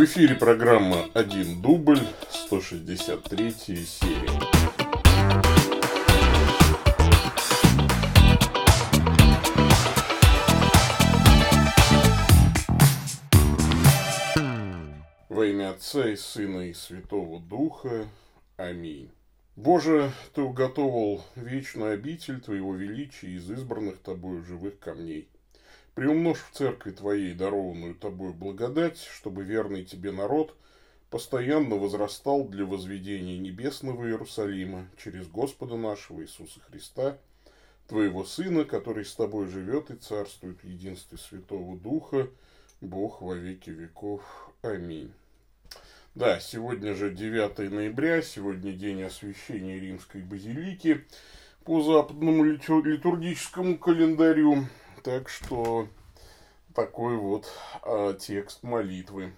В эфире программа «Один дубль», 163 серия. Во имя Отца и Сына и Святого Духа. Аминь. Боже, Ты уготовал вечную обитель Твоего величия из избранных Тобою живых камней – Приумножь в церкви Твоей дарованную Тобою благодать, чтобы верный Тебе народ постоянно возрастал для возведения небесного Иерусалима через Господа нашего Иисуса Христа, Твоего Сына, который с Тобой живет и царствует в единстве Святого Духа, Бог во веки веков. Аминь. Да, сегодня же 9 ноября, сегодня день освящения Римской базилики по западному литургическому календарю. Так что такой вот э, текст молитвы.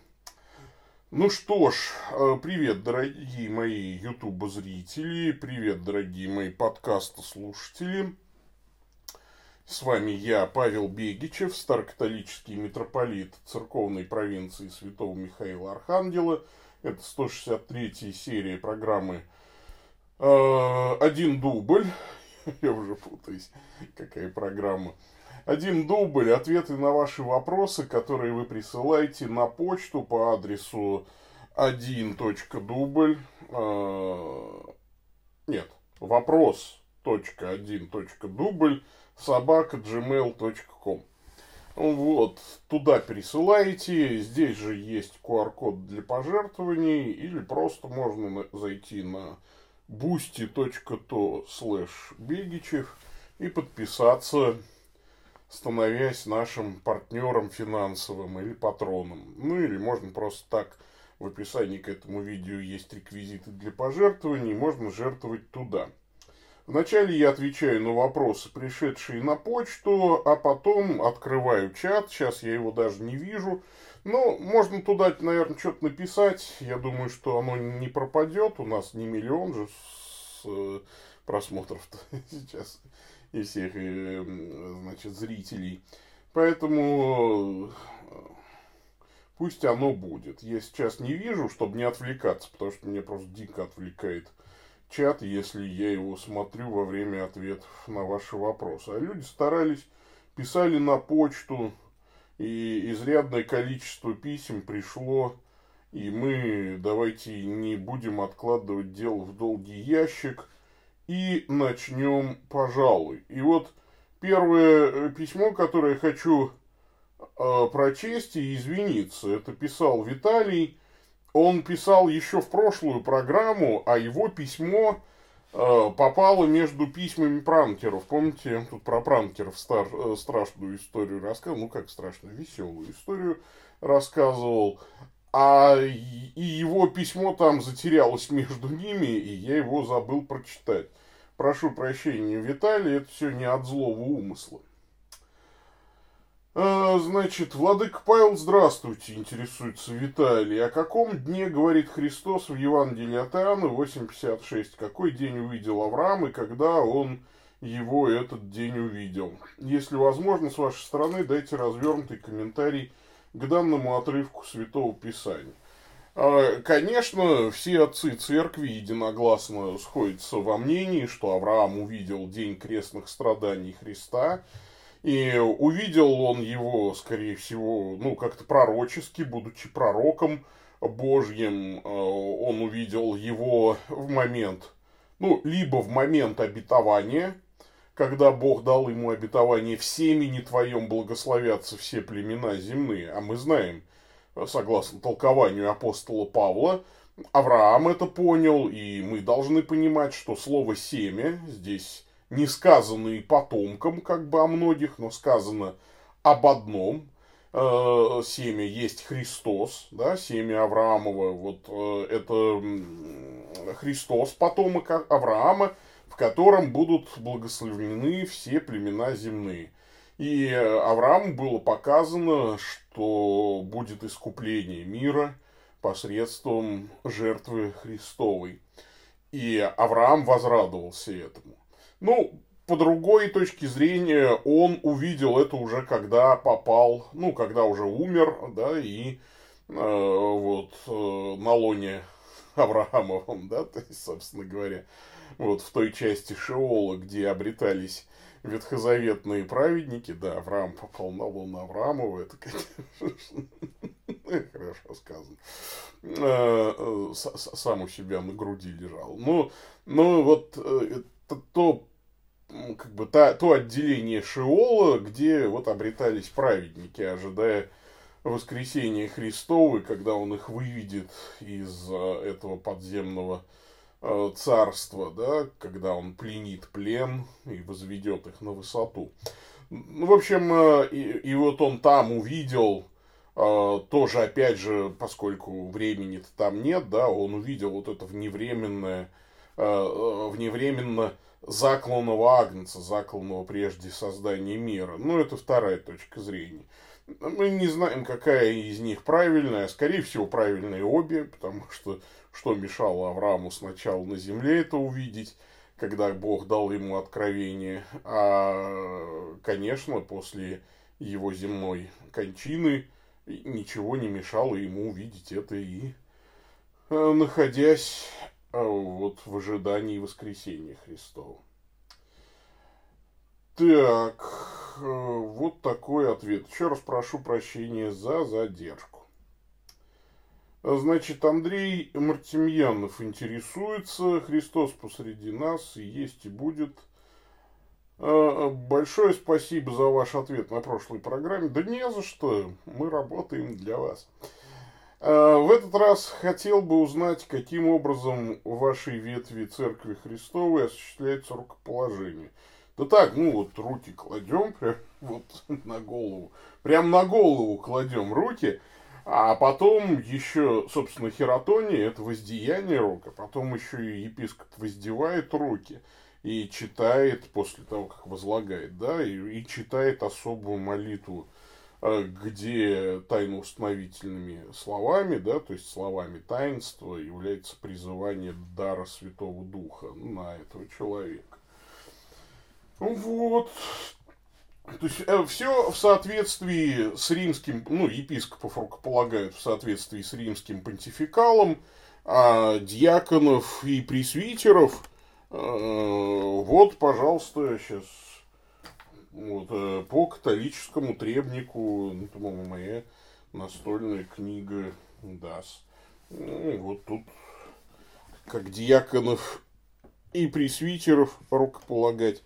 Ну что ж, э, привет, дорогие мои ютубо-зрители, привет, дорогие мои подкаста-слушатели. С вами я, Павел Бегичев, старокатолический митрополит церковной провинции Святого Михаила Архангела. Это 163 серия программы э, «Один дубль». Я уже путаюсь, какая программа. Один дубль, ответы на ваши вопросы, которые вы присылаете на почту по адресу 1.дубль. Э, нет, вопрос точка один точка дубль собака gmail.com вот, туда пересылаете, здесь же есть QR-код для пожертвований, или просто можно зайти на boosty.to slash бегичев и подписаться становясь нашим партнером финансовым или патроном. Ну или можно просто так в описании к этому видео есть реквизиты для пожертвований, можно жертвовать туда. Вначале я отвечаю на вопросы, пришедшие на почту, а потом открываю чат. Сейчас я его даже не вижу. Но можно туда, наверное, что-то написать. Я думаю, что оно не пропадет. У нас не миллион же с э, просмотров сейчас и всех, значит, зрителей. Поэтому э, пусть оно будет. Я сейчас не вижу, чтобы не отвлекаться, потому что меня просто дико отвлекает чат, если я его смотрю во время ответов на ваши вопросы. А люди старались, писали на почту, и изрядное количество писем пришло, и мы давайте не будем откладывать дело в долгий ящик – и начнем, пожалуй. И вот первое э, письмо, которое я хочу э, прочесть и извиниться, это писал Виталий. Он писал еще в прошлую программу, а его письмо э, попало между письмами пранкеров. Помните, тут про пранкеров стар, страшную историю рассказывал, ну как страшную, веселую историю рассказывал. А и его письмо там затерялось между ними, и я его забыл прочитать. Прошу прощения, Виталий, это все не от злого умысла. А, значит, Владыка Павел, здравствуйте, интересуется Виталий. О каком дне говорит Христос в Евангелии от Иоанна 8.56? Какой день увидел Авраам и когда он его этот день увидел? Если возможно, с вашей стороны, дайте развернутый комментарий к данному отрывку Святого Писания. А, конечно, все отцы церкви единогласно сходятся во мнении, что Авраам увидел день крестных страданий Христа, и увидел он его, скорее всего, ну, как-то пророчески, будучи пророком Божьим, а, он увидел его в момент, ну, либо в момент обетования, когда Бог дал ему обетование «в семени твоем благословятся все племена земные», а мы знаем, согласно толкованию апостола Павла, Авраам это понял, и мы должны понимать, что слово «семя» здесь не сказано и потомкам, как бы о многих, но сказано об одном. Э, семя есть Христос, да, семя Авраамова, вот э, это Христос, потомок Авраама, в котором будут благословлены все племена земные. И Аврааму было показано, что будет искупление мира посредством жертвы Христовой. И Авраам возрадовался этому. Ну, по другой точке зрения, он увидел это уже, когда попал, ну, когда уже умер, да, и э, вот э, на лоне Авраамовом, да, то есть, собственно говоря, вот в той части Шеола, где обретались ветхозаветные праведники, да, Авраам попал на луну Авраамова, это, конечно, хорошо сказано. Э, э, сам у себя на груди лежал. Ну, ну вот э, это то, как бы, та, то отделение Шеола, где вот обретались праведники, ожидая воскресения Христова, когда он их выведет из этого подземного царства, да, когда он пленит плен и возведет их на высоту. Ну, в общем, и, и вот он там увидел а, тоже, опять же, поскольку времени-то там нет, да, он увидел вот это вневременное, вневременно закланного Агнца, закланного прежде создания мира. Ну, это вторая точка зрения. Мы не знаем, какая из них правильная. Скорее всего, правильные обе, потому что что мешало Аврааму сначала на земле это увидеть, когда Бог дал ему откровение. А, конечно, после его земной кончины – ничего не мешало ему увидеть это и э, находясь э, вот в ожидании воскресения Христова. Так, э, вот такой ответ. Еще раз прошу прощения за задержку. Значит, Андрей Мартемьянов интересуется. Христос посреди нас и есть и будет – Э, большое спасибо за ваш ответ на прошлой программе. Да не за что, мы работаем для вас. Э, в этот раз хотел бы узнать, каким образом в вашей ветви Церкви Христовой осуществляется рукоположение. Да так, ну вот руки кладем прям вот на голову. Прям на голову кладем руки. А потом еще, собственно, хератония, это воздеяние рук, а потом еще и епископ воздевает руки и читает после того, как возлагает, да, и, и читает особую молитву, э, где тайноустановительными словами, да, то есть словами таинства является призывание дара Святого Духа на этого человека. Вот. То есть э, все в соответствии с римским, ну, епископов рукополагают в соответствии с римским понтификалом, а диаконов и пресвитеров – Э, вот, пожалуйста, сейчас вот, э, по католическому требнику, ну, по-моему, моя настольная книга даст. Ну, вот тут как диаконов и пресвитеров рукополагать.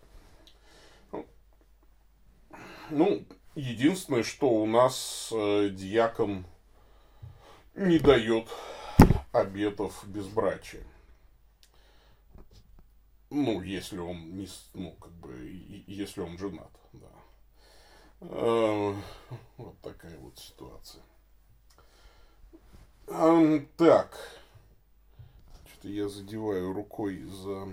Ну, единственное, что у нас э, диакон не дает обетов безбрачия. Ну, если он не, ну, как бы, если он женат, да. Эм, вот такая вот ситуация. Так. Что-то я задеваю рукой за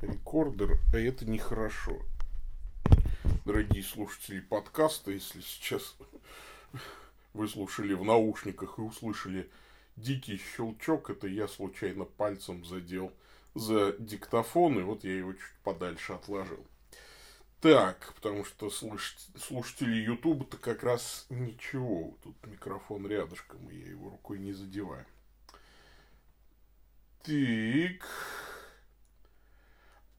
рекордер, а это нехорошо. Дорогие слушатели подкаста, если сейчас вы слушали в наушниках и услышали дикий щелчок, это я случайно пальцем задел за диктофон, и вот я его чуть подальше отложил. Так, потому что слушатели Ютуба-то как раз ничего. Тут микрофон рядышком, и я его рукой не задеваю. Так.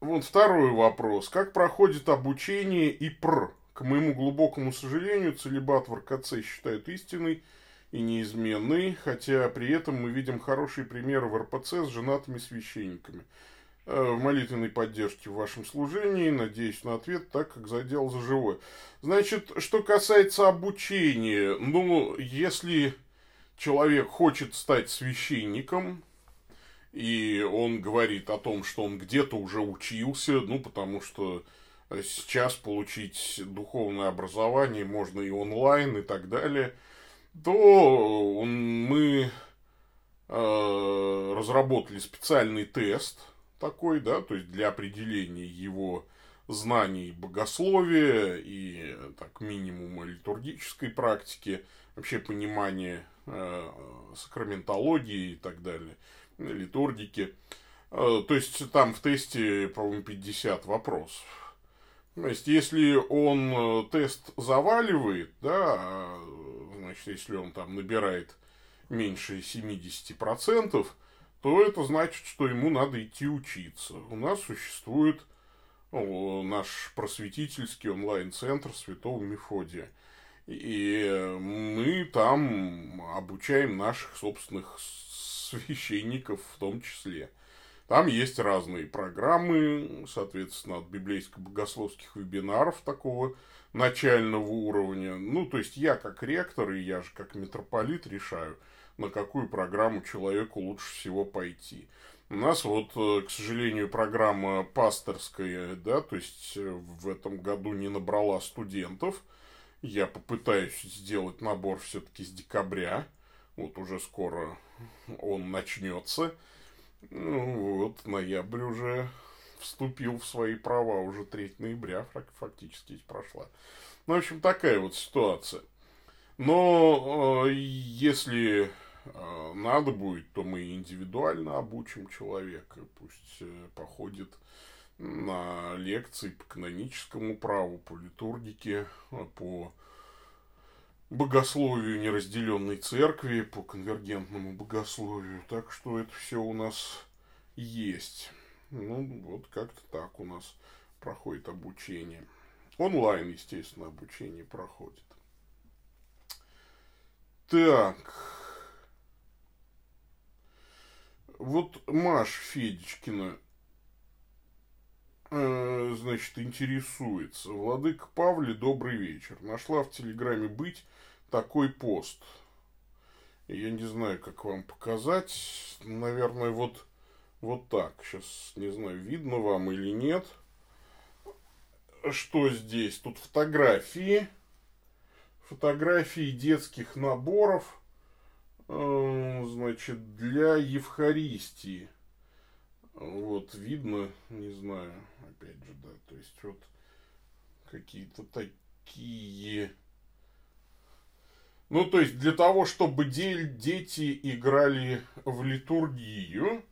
Вот второй вопрос. Как проходит обучение ИПР? К моему глубокому сожалению, целебат в РКЦ считают истиной – и неизменный, хотя при этом мы видим хорошие примеры в РПЦ с женатыми священниками. Э, в молитвенной поддержке в вашем служении, надеюсь на ответ, так как задел за живое. Значит, что касается обучения, ну, если человек хочет стать священником, и он говорит о том, что он где-то уже учился, ну, потому что сейчас получить духовное образование можно и онлайн, и так далее – то мы э, разработали специальный тест такой, да, то есть для определения его знаний богословия и так минимума литургической практики, вообще понимания э, сакраментологии и так далее, литургики. Э, то есть там в тесте, по-моему, 50 вопросов. То есть, если он э, тест заваливает, да, а, значит, если он там набирает меньше 70%, то это значит, что ему надо идти учиться. У нас существует наш просветительский онлайн-центр Святого Мефодия. И мы там обучаем наших собственных священников в том числе. Там есть разные программы, соответственно, от библейско-богословских вебинаров такого начального уровня. Ну, то есть я как ректор и я же как митрополит решаю, на какую программу человеку лучше всего пойти. У нас вот, э, к сожалению, программа пасторская, да, то есть э, в этом году не набрала студентов. Я попытаюсь сделать набор все-таки с декабря. Вот уже скоро он начнется. Ну, вот, ноябрь уже вступил в свои права, уже 3 ноября фактически прошла. Ну, в общем, такая вот ситуация. Но э, если э, надо будет, то мы индивидуально обучим человека, пусть э, походит на лекции по каноническому праву, по литургике, по богословию неразделенной церкви, по конвергентному богословию. Так что это все у нас есть. Ну, вот как-то так у нас проходит обучение. Онлайн, естественно, обучение проходит. Так. Вот Маш Федичкина, э, значит, интересуется. Владыка Павле, добрый вечер. Нашла в Телеграме быть такой пост. Я не знаю, как вам показать. Наверное, вот, вот так. Сейчас не знаю, видно вам или нет. Что здесь? Тут фотографии. Фотографии детских наборов. Э, значит, для Евхаристии. Вот, видно, не знаю, опять же, да, то есть вот какие-то такие ну, то есть для того, чтобы дети играли в литургию,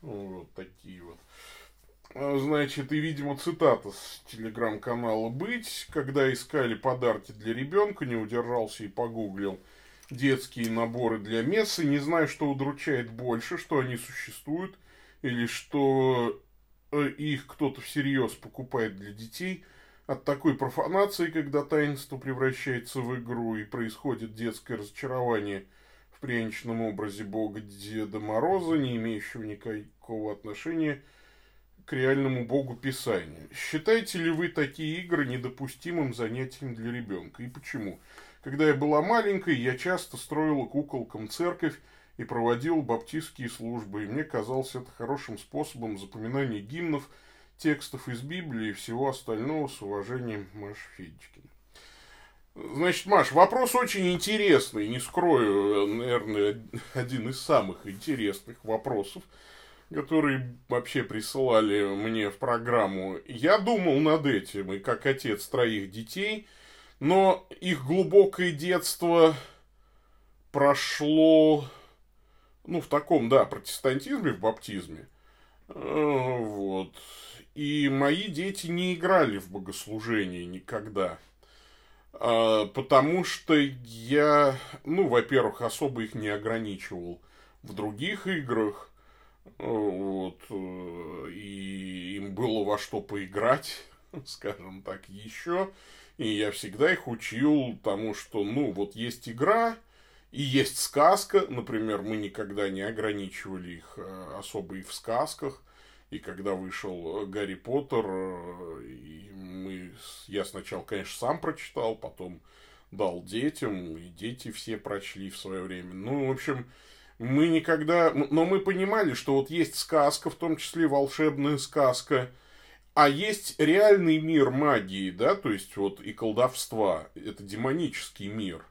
вот такие вот. А, значит, и, видимо, цитата с телеграм-канала «Быть», когда искали подарки для ребенка, не удержался и погуглил. Детские наборы для мессы, не знаю, что удручает больше, что они существуют, или что э, их кто-то всерьез покупает для детей – от такой профанации, когда таинство превращается в игру и происходит детское разочарование в пряничном образе бога Деда Мороза, не имеющего никакого отношения к реальному богу Писания. Считаете ли вы такие игры недопустимым занятием для ребенка? И почему? Когда я была маленькой, я часто строила куколкам церковь и проводила баптистские службы, и мне казалось это хорошим способом запоминания гимнов – текстов из Библии и всего остального с уважением Маш Федичкина. Значит, Маш, вопрос очень интересный, не скрою, наверное, один из самых интересных вопросов, которые вообще присылали мне в программу. Я думал над этим, и как отец троих детей, но их глубокое детство прошло, ну, в таком, да, протестантизме, в баптизме. Э, вот. И мои дети не играли в богослужение никогда. А, потому что я, ну, во-первых, особо их не ограничивал в других играх. Вот, и им было во что поиграть, скажем так, еще. И я всегда их учил тому, что, ну, вот есть игра, и есть сказка. Например, мы никогда не ограничивали их а, особо и в сказках. И когда вышел э, Гарри Поттер, э, и мы, я сначала, конечно, сам прочитал, потом дал детям, и дети все прочли в свое время. Ну, в общем, мы никогда... Но мы понимали, что вот есть сказка, в том числе волшебная сказка, а есть реальный мир магии, да, то есть вот и колдовства, это демонический мир.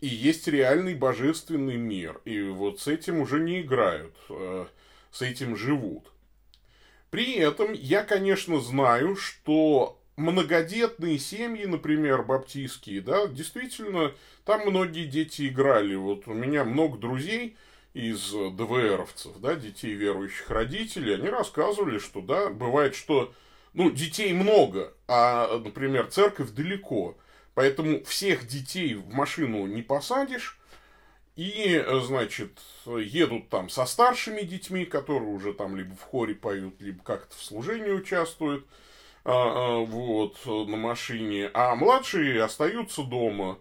И есть реальный божественный мир, и вот с этим уже не играют, э, с этим живут. При этом я, конечно, знаю, что многодетные семьи, например, баптистские, да, действительно, там многие дети играли. Вот у меня много друзей, из ДВРовцев, да, детей верующих родителей, они рассказывали, что, да, бывает, что, ну, детей много, а, например, церковь далеко, поэтому всех детей в машину не посадишь, и, значит, едут там со старшими детьми, которые уже там либо в хоре поют, либо как-то в служении участвуют, а, а, вот, на машине, а младшие остаются дома,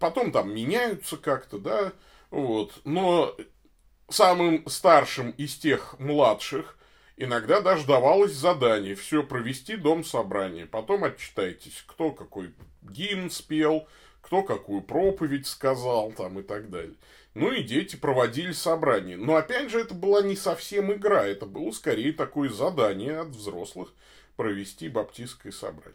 потом там меняются как-то, да, вот, но самым старшим из тех младших иногда даже давалось задание все провести дом собрания, потом отчитайтесь, кто какой гимн спел, кто какую проповедь сказал там и так далее. Ну и дети проводили собрание. Но опять же, это была не совсем игра, это было скорее такое задание от взрослых провести баптистское собрание.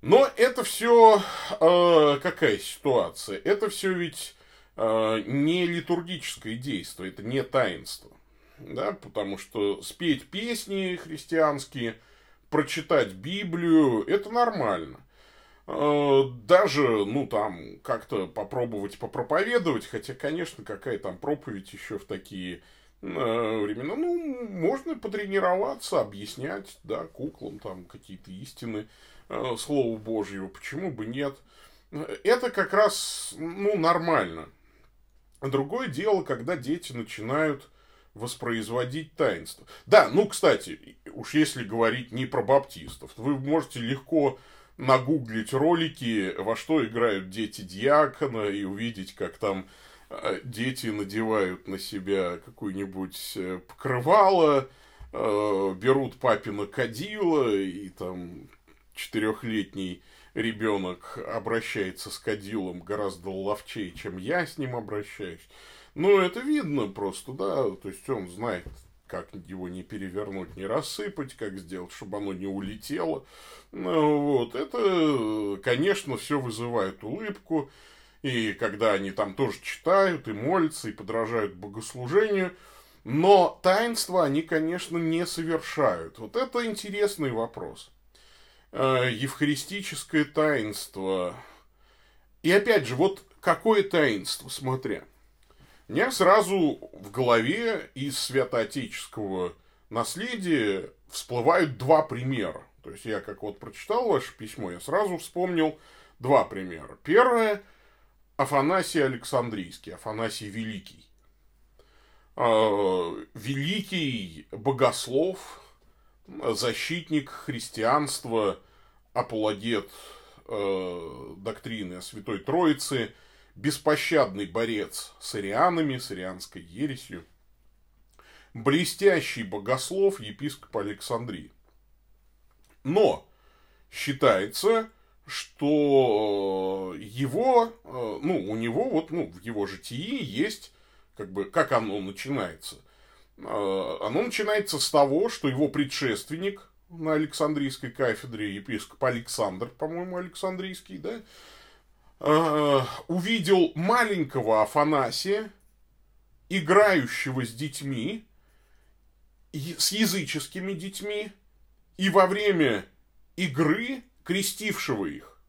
Но это все э, какая ситуация? Это все ведь э, не литургическое действие, это не таинство. Да, потому что спеть песни христианские, прочитать Библию, это нормально. Э, даже, ну, там, как-то попробовать попроповедовать, хотя, конечно, какая там проповедь еще в такие э, времена, ну, можно потренироваться, объяснять, да, куклам там какие-то истины, э, Слову Божьего, почему бы нет. Это как раз, ну, нормально. Другое дело, когда дети начинают воспроизводить таинство. Да, ну, кстати, уж если говорить не про баптистов, вы можете легко нагуглить ролики, во что играют дети диакона, и увидеть, как там э, дети надевают на себя какую-нибудь э, покрывало, э, берут папина кадила, и там четырехлетний ребенок обращается с кадилом гораздо ловчее, чем я с ним обращаюсь. Ну, это видно просто, да, то есть он знает как его не перевернуть, не рассыпать, как сделать, чтобы оно не улетело. Ну, вот, это, конечно, все вызывает улыбку. И когда они там тоже читают и молятся, и подражают богослужению, но таинства они, конечно, не совершают. Вот это интересный вопрос. Э, евхаристическое таинство. И опять же, вот какое таинство, смотря – мне сразу в голове из святоотеческого наследия всплывают два примера. То есть я как вот прочитал ваше письмо, я сразу вспомнил два примера. Первое – Афанасий Александрийский, Афанасий Великий. А, великий богослов, защитник христианства, апологет э, доктрины о Святой Троице – беспощадный борец с арианами, с арианской ересью, блестящий богослов, епископ Александрии. Но считается, что его, э, ну, у него вот, ну, в его житии есть, как бы, как оно начинается. Э, оно начинается с того, что его предшественник на Александрийской кафедре, епископ Александр, по-моему, Александрийский, да, Э, увидел маленького Афанасия, играющего с детьми, с языческими детьми, и во время игры крестившего их.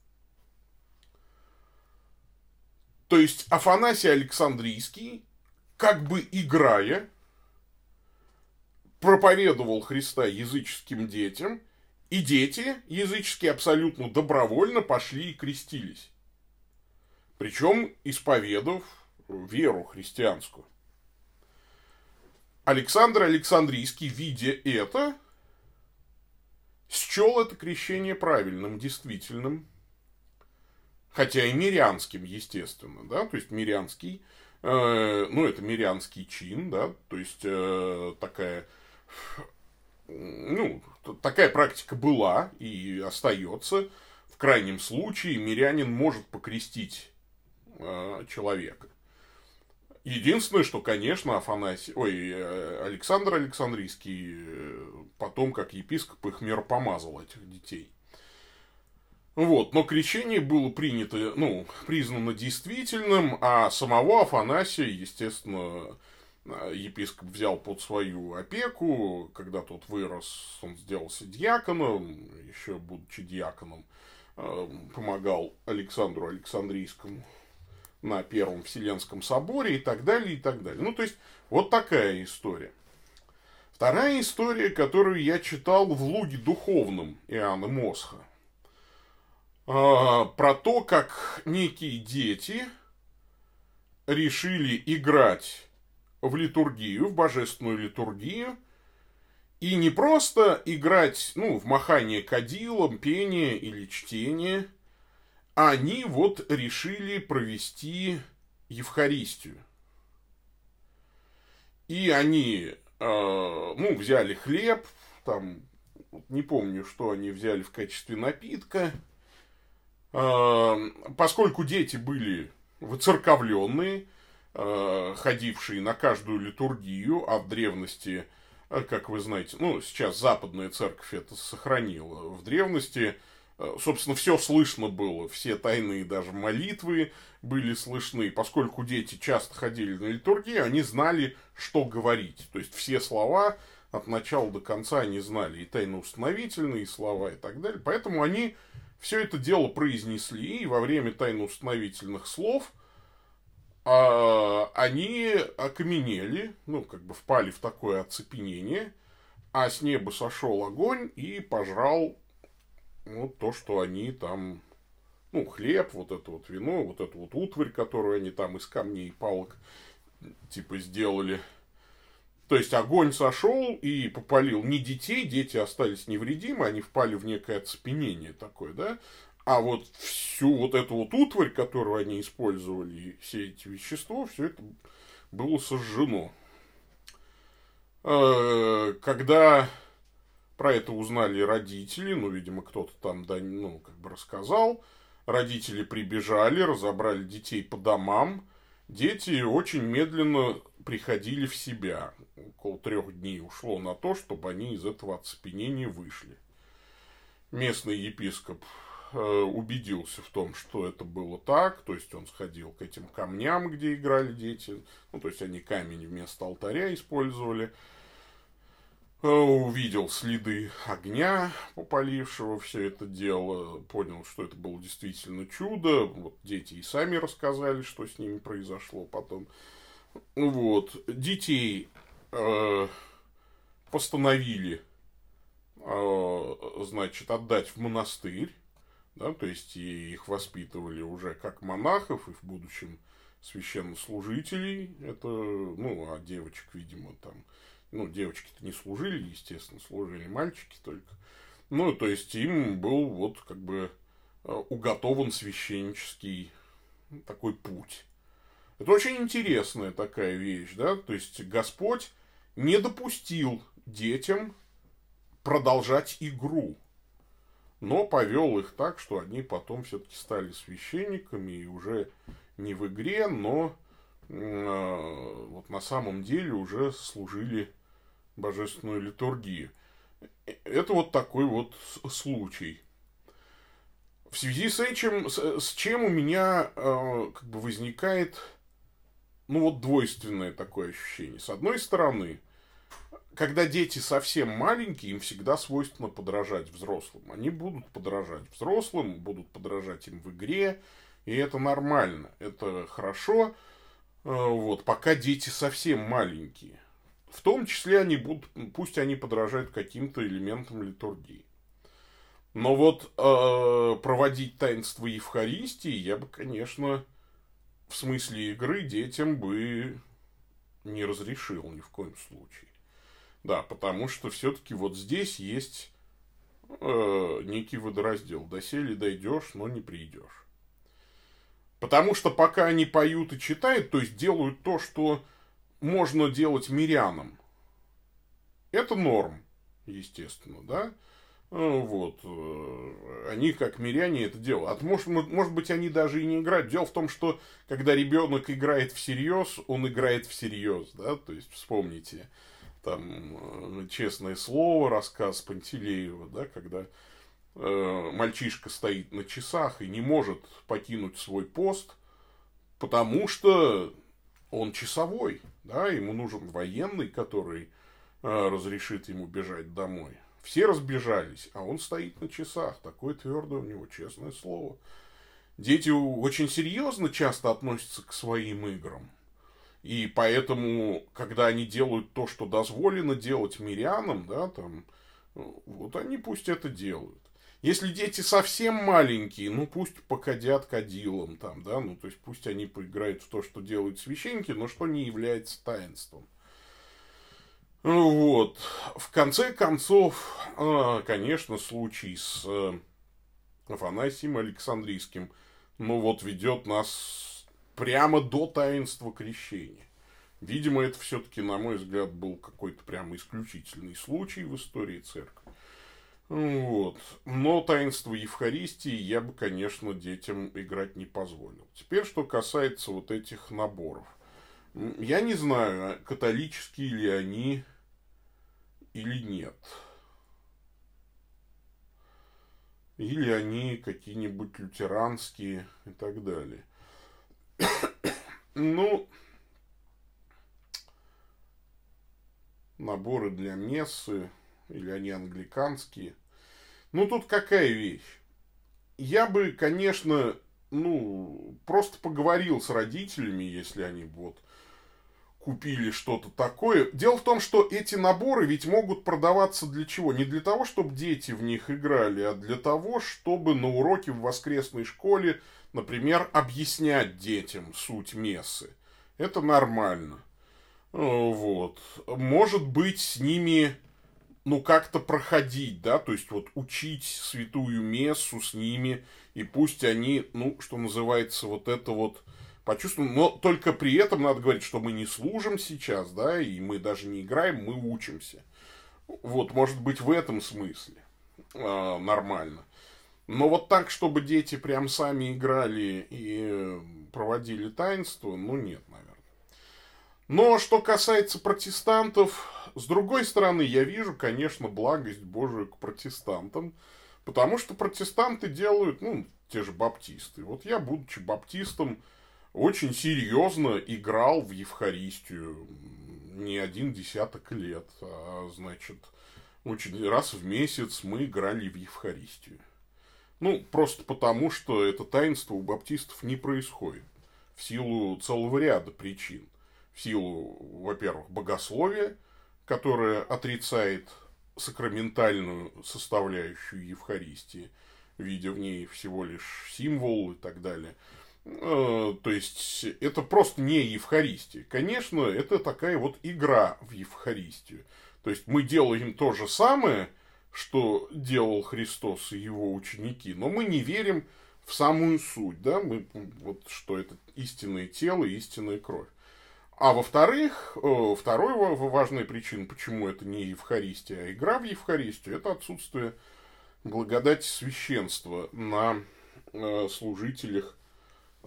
То есть Афанасий Александрийский, как бы играя, проповедовал Христа языческим детям, и дети языческие абсолютно добровольно пошли и крестились. Причем исповедов веру христианскую. Александр Александрийский, видя это, счел это крещение правильным, действительным, хотя и мирянским, естественно, да, то есть мирянский, э, ну, это мирянский чин, да, то есть э, такая, ну, такая практика была и остается. В крайнем случае мирянин может покрестить э, человека. Единственное, что, конечно, Афанасий, ой, э, Александр Александрийский э, потом, как епископ, их мер помазал, этих детей. Вот, но крещение было принято, ну, признано действительным, а самого Афанасия, естественно, епископ взял под свою опеку, когда тот вырос, он сделался диаконом, еще будучи диаконом, помогал Александру Александрийскому на Первом Вселенском соборе и так далее, и так далее. Ну, то есть, вот такая история. Вторая история, которую я читал в «Луге духовном» Иоанна Мосха. А, про то, как некие дети решили играть в литургию, в божественную литургию, и не просто играть, ну, в махание кадилом, пение или чтение, они вот решили провести Евхаристию. И они, э, ну, взяли хлеб, там, не помню, что они взяли в качестве напитка, э, поскольку дети были выцерковленные, э, ходившие на каждую литургию, а в древности, э, как вы знаете, ну, сейчас западная церковь это сохранила, в древности, собственно, все слышно было, все тайные даже молитвы были слышны, поскольку дети часто ходили на литургии, они знали, что говорить, то есть все слова от начала до конца они знали, и тайноустановительные слова и так далее, поэтому они все это дело произнесли, и во время тайноустановительных слов а, они окаменели, ну, как бы впали в такое оцепенение, а с неба сошел огонь и пожрал ну, то, что они там, ну, хлеб, вот это вот вино, вот эту вот утварь, которую они там из камней и палок, типа, сделали – то есть огонь сошел и попалил. Не детей, дети остались невредимы, они впали в некое оцепенение такое, да, а вот всю вот эту вот утварь, которую они использовали, все эти вещества, все это было сожжено. Э, когда про это узнали родители, ну, видимо, кто-то там, да, ну, как бы рассказал, родители прибежали, разобрали детей по домам, дети очень медленно приходили в себя. Около трех дней ушло на то, чтобы они из этого оцепенения вышли. Местный епископ э, убедился в том, что это было так, то есть он сходил к этим камням, где играли дети, ну, то есть они камень вместо алтаря использовали, увидел следы огня, попалившего все это дело, понял, что это было действительно чудо, вот дети и сами рассказали, что с ними произошло потом, вот. Детей э, постановили, э, значит, отдать в монастырь. Да, то есть и их воспитывали уже как монахов и в будущем священнослужителей. Это, ну, а девочек, видимо, там, ну, девочки-то не служили, естественно, служили мальчики только. Ну, то есть им был вот как бы э, уготован священнический такой путь. Это очень интересная такая вещь, да, то есть Господь не допустил детям продолжать игру, но повел их так, что они потом все-таки стали священниками и уже не в игре, но э, вот на самом деле уже служили божественную литургию. Это вот такой вот случай. В связи с этим, с чем у меня э, как бы возникает ну вот двойственное такое ощущение. С одной стороны, когда дети совсем маленькие, им всегда свойственно подражать взрослым. Они будут подражать взрослым, будут подражать им в игре, и это нормально, это хорошо, э, вот, пока дети совсем маленькие. В том числе они будут, пусть они подражают каким-то элементам литургии. Но вот э, проводить таинство Евхаристии я бы, конечно, в смысле игры детям бы не разрешил ни в коем случае. Да, потому что все-таки вот здесь есть э, некий водораздел. Досели дойдешь, но не придешь. Потому что пока они поют и читают, то есть делают то, что можно делать мирянам, это норм, естественно, да. Ну, вот. Э, они, как миряне, это делают. А может, может быть, они даже и не играют. Дело в том, что когда ребенок играет всерьез, он играет всерьез, да, то есть вспомните там э, честное слово, рассказ Пантелеева, да, когда э, мальчишка стоит на часах и не может покинуть свой пост, потому что он часовой, да, ему нужен военный, который э, разрешит ему бежать домой. Все разбежались, а он стоит на часах. Такое твердое у него, честное слово. дети очень серьезно часто относятся к своим играм. И поэтому, когда они делают то, что дозволено делать мирянам, да, там, вот они пусть это делают. Если дети совсем маленькие, ну пусть покадят кадилом там, да, ну то есть пусть они поиграют в то, что делают священники, но что не является таинством. Ну вот. В конце концов, а, конечно, случай с э, Афанасием Александрийским, ну вот ведет нас прямо до таинства крещения. Видимо, это все-таки, на мой взгляд, был какой-то прямо исключительный случай в истории церкви. Вот. Но таинство Евхаристии я бы, конечно, детям играть не позволил. Теперь, что касается вот этих наборов. Я не знаю, а католические ли они или нет. Или они какие-нибудь лютеранские и так далее. ну, наборы для мессы, или они англиканские. Ну, тут какая вещь? Я бы, конечно, ну, просто поговорил с родителями, если они вот купили что-то такое. Дело в том, что эти наборы ведь могут продаваться для чего? Не для того, чтобы дети в них играли, а для того, чтобы на уроке в воскресной школе, например, объяснять детям суть мессы. Это нормально. Вот. Может быть, с ними ну, как-то проходить, да, то есть вот учить святую мессу с ними, и пусть они, ну, что называется, вот это вот почувствуют, но только при этом надо говорить, что мы не служим сейчас, да, и мы даже не играем, мы учимся. Вот, может быть, в этом смысле э, нормально. Но вот так, чтобы дети прям сами играли и проводили таинство, ну, нет, наверное. Но что касается протестантов, с другой стороны, я вижу, конечно, благость Божию к протестантам, потому что протестанты делают, ну, те же баптисты. Вот я, будучи баптистом, очень серьезно играл в Евхаристию не один десяток лет, а, значит, очень раз в месяц мы играли в Евхаристию. Ну, просто потому, что это таинство у баптистов не происходит в силу целого ряда причин в силу, во-первых, богословия, которое отрицает сакраментальную составляющую Евхаристии, видя в ней всего лишь символ и так далее. Э, то есть, это просто не Евхаристия. Конечно, это такая вот игра в Евхаристию. То есть, мы делаем то же самое, что делал Христос и его ученики, но мы не верим в самую суть, да, мы, вот, что это истинное тело, истинная кровь. А во-вторых, э, второй важная причина, почему это не Евхаристия, а игра в Евхаристию, это отсутствие благодати священства на э, служителях,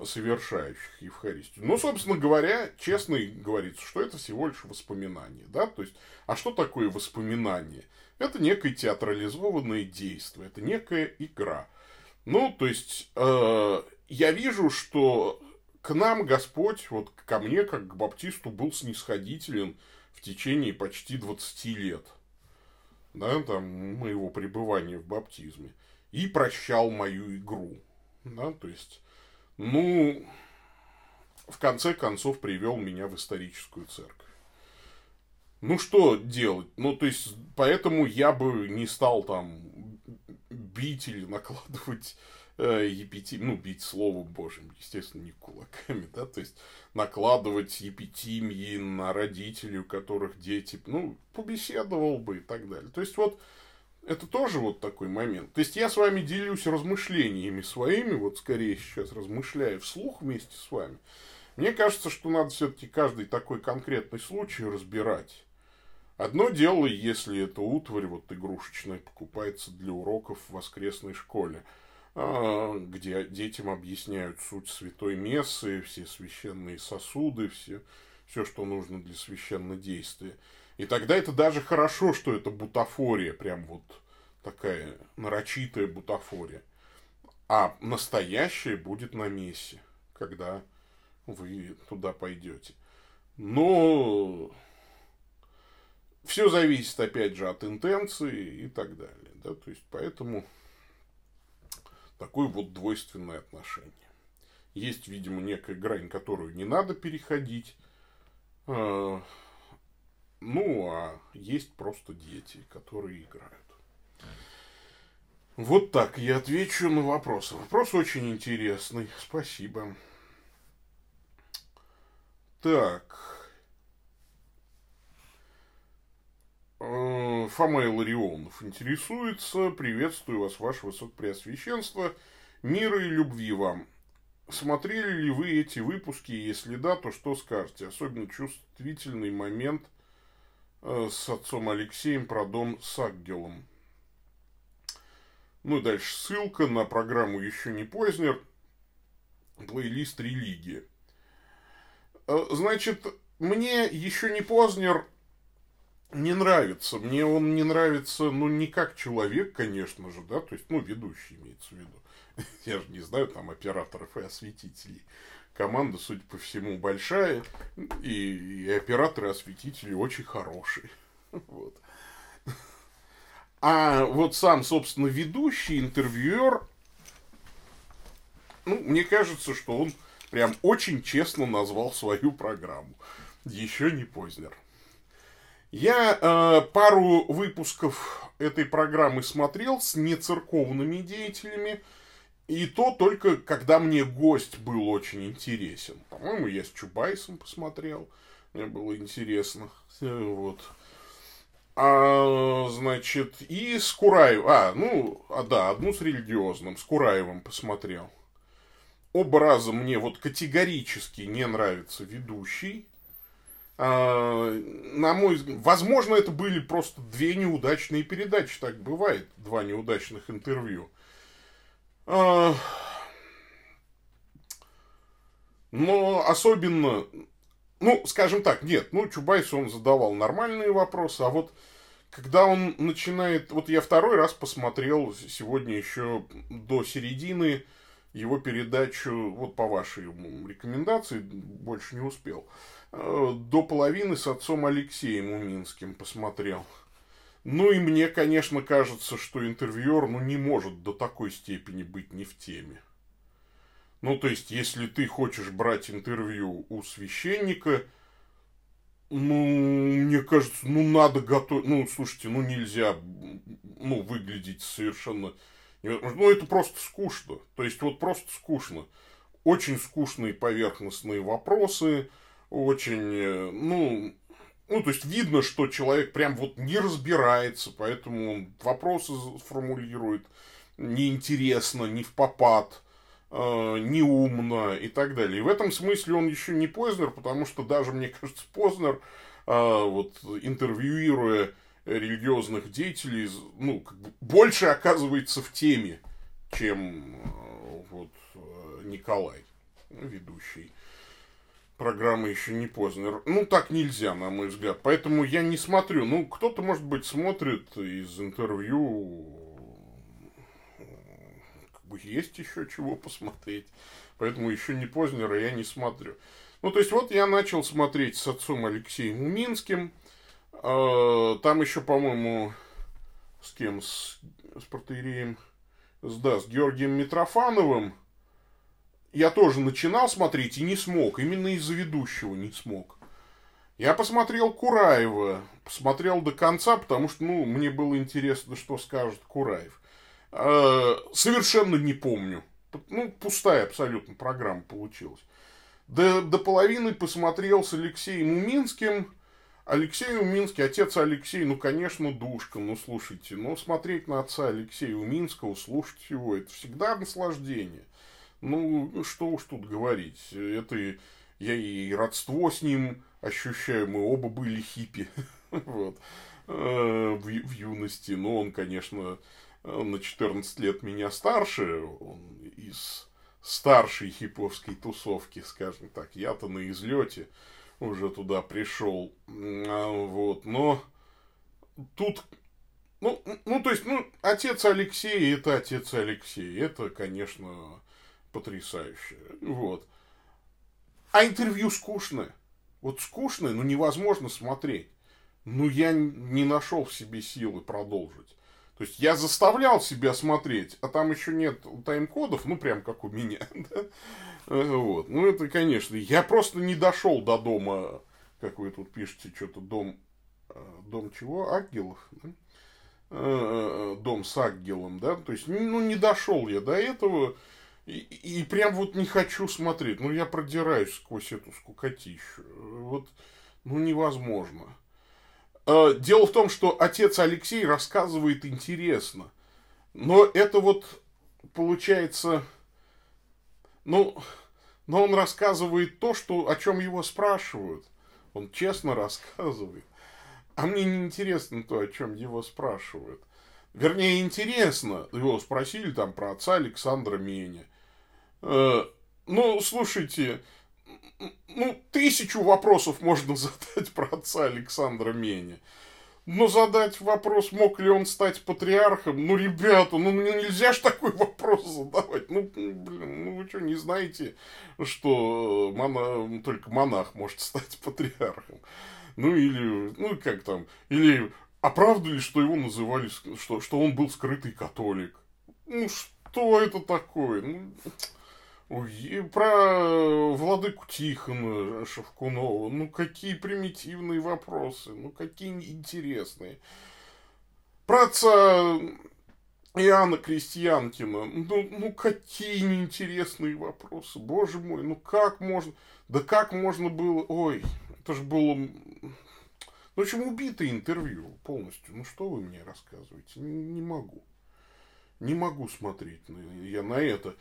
совершающих Евхаристию. Ну, собственно говоря, честно говорится, что это всего лишь воспоминание. Да? То есть, а что такое воспоминание? Это некое театрализованное действие, это некая игра. Ну, то есть, э, я вижу, что к нам Господь, вот ко мне, как к баптисту, был снисходителен в течение почти 20 лет, да, там, моего пребывания в баптизме, и прощал мою игру, да, то есть, ну, в конце концов привел меня в историческую церковь. Ну, что делать? Ну, то есть, поэтому я бы не стал там бить или накладывать э, епитим, ну, бить словом Божьим, естественно, не кулаками, да, то есть накладывать епитимии на родителей, у которых дети, ну, побеседовал бы и так далее. То есть вот это тоже вот такой момент. То есть я с вами делюсь размышлениями своими, вот скорее сейчас размышляю вслух вместе с вами. Мне кажется, что надо все-таки каждый такой конкретный случай разбирать. Одно дело, если это утварь вот игрушечная покупается для уроков в воскресной школе – где детям объясняют суть святой мессы, все священные сосуды, все, все, что нужно для священнодействия. И тогда это даже хорошо, что это бутафория, прям вот такая нарочитая бутафория. А настоящая будет на мессе, когда вы туда пойдете. Но все зависит, опять же, от интенции и так далее. Да? То есть, поэтому такое вот двойственное отношение. Есть, видимо, некая грань, которую не надо переходить. А, ну, а есть просто дети, которые играют. Вот так я отвечу на вопрос. Вопрос очень интересный. Спасибо. Так. Э, Фома Ларионов интересуется. Приветствую вас, ваше высокопреосвященство. Мира и любви вам. Смотрели ли вы эти выпуски? Если да, то что скажете? Особенно чувствительный момент э, с отцом Алексеем про дом с Ангелом. Ну, дальше ссылка на программу «Еще не Познер», плейлист «Религия». Э, значит, мне «Еще не Познер» не нравится. Мне он не нравится, ну, не как человек, конечно же, да, то есть, ну, ведущий имеется в виду. Я же не знаю там операторов и осветителей. Команда, судя по всему, большая, и, и операторы и осветители очень хорошие. Вот. А вот сам, собственно, ведущий, интервьюер, ну, мне кажется, что он прям очень честно назвал свою программу. Еще не Познер. Я э, пару выпусков этой программы смотрел с нецерковными деятелями, и то только когда мне гость был очень интересен. По-моему, я с Чубайсом посмотрел, мне было интересно. Вот. А, значит, и с Кураевым. А, ну, а, да, одну с религиозным, с Кураевым посмотрел. Оба раза мне вот категорически не нравится ведущий. А, на мой взгляд, возможно, это были просто две неудачные передачи, так бывает, два неудачных интервью. А, но особенно, ну, скажем так, нет, ну, Чубайсу он задавал нормальные вопросы, а вот когда он начинает, вот я второй раз посмотрел сегодня еще до середины его передачу, вот по вашей рекомендации, больше не успел. Э, до половины с отцом Алексеем Уминским посмотрел. Ну и мне, конечно, кажется, что интервьюер ну, не может до такой степени быть не в теме. Ну, то есть, если ты хочешь брать интервью у священника, ну, мне кажется, ну, надо готовить, ну, слушайте, ну, нельзя, ну, выглядеть совершенно, ну, это просто скучно, то есть, вот просто скучно. Очень скучные поверхностные вопросы, очень, э, ну, ну, то есть видно, что человек прям вот не разбирается, поэтому он вопросы формулирует неинтересно, не в попад, э, неумно и так далее. И в этом смысле он еще не Познер, потому что даже, мне кажется, Познер, э, вот интервьюируя религиозных деятелей, ну, как бы больше оказывается в теме, чем э, вот э, Николай, ведущий программы еще не поздно. Ну, так нельзя, на мой взгляд. Поэтому я не смотрю. Ну, кто-то, может быть, смотрит из интервью. Как бы есть еще чего посмотреть. Поэтому еще не Познера я не смотрю. Ну, то есть, вот я начал смотреть с отцом Алексеем Уминским. А, там еще, по-моему, с кем? С, с протеереем? Да, с Георгием Митрофановым я тоже начинал смотреть и не смог. Именно из-за ведущего не смог. Я посмотрел Кураева. Посмотрел до конца, потому что, ну, мне было интересно, что скажет Кураев. Э, совершенно не помню. Ну, пустая абсолютно программа получилась. До, до половины посмотрел с Алексеем Уминским. Алексей Уминский, отец Алексей, ну, конечно, душка, ну, слушайте, но смотреть на отца Алексея Уминского, слушать его, это всегда наслаждение. Ну, что уж тут говорить. Это я и родство с ним ощущаю. Мы оба были хиппи. вот. Э, в, в юности. Но он, конечно, на 14 лет меня старше. Он из старшей хиповской тусовки, скажем так. Я-то на излете уже туда пришел. А, вот. Но тут ну, ну, то есть, ну, отец Алексей это отец Алексей. Это, конечно, потрясающе. Вот. А интервью скучное. Вот скучное, но невозможно смотреть. Ну, я не нашел в себе силы продолжить. То есть я заставлял себя смотреть, а там еще нет тайм-кодов, ну прям как у меня. Да? Вот. Ну это, конечно, я просто не дошел до дома, как вы тут пишете, что-то дом, э, дом чего? Ангелов? Да? Э, дом с ангелом, да? То есть, ну не дошел я до этого. И, и прям вот не хочу смотреть. Ну, я продираюсь сквозь эту скукотищу. Вот, ну, невозможно. Э, дело в том, что отец Алексей рассказывает интересно. Но это вот получается, ну, но он рассказывает то, что, о чем его спрашивают. Он честно рассказывает. А мне не интересно то, о чем его спрашивают. Вернее, интересно. Его спросили там про отца Александра Меня. Э, ну, слушайте, ну, тысячу вопросов можно задать про отца Александра Меня. Но задать вопрос, мог ли он стать патриархом, ну, ребята, ну, нельзя же такой вопрос задавать. Ну, блин, ну, вы что, не знаете, что мона, только монах может стать патриархом? Ну, или, ну, как там, или, а правда ли, что его называли, что, что он был скрытый католик? Ну, что это такое? Ну, Ой, про владыку Тихона Шевкунова. Ну, какие примитивные вопросы. Ну, какие интересные. Про отца Иоанна Крестьянкина. Ну, ну, какие неинтересные вопросы. Боже мой, ну как можно... Да как можно было... Ой, это же было... В общем, убитое интервью полностью. Ну, что вы мне рассказываете? Не, могу. Не могу смотреть я на это.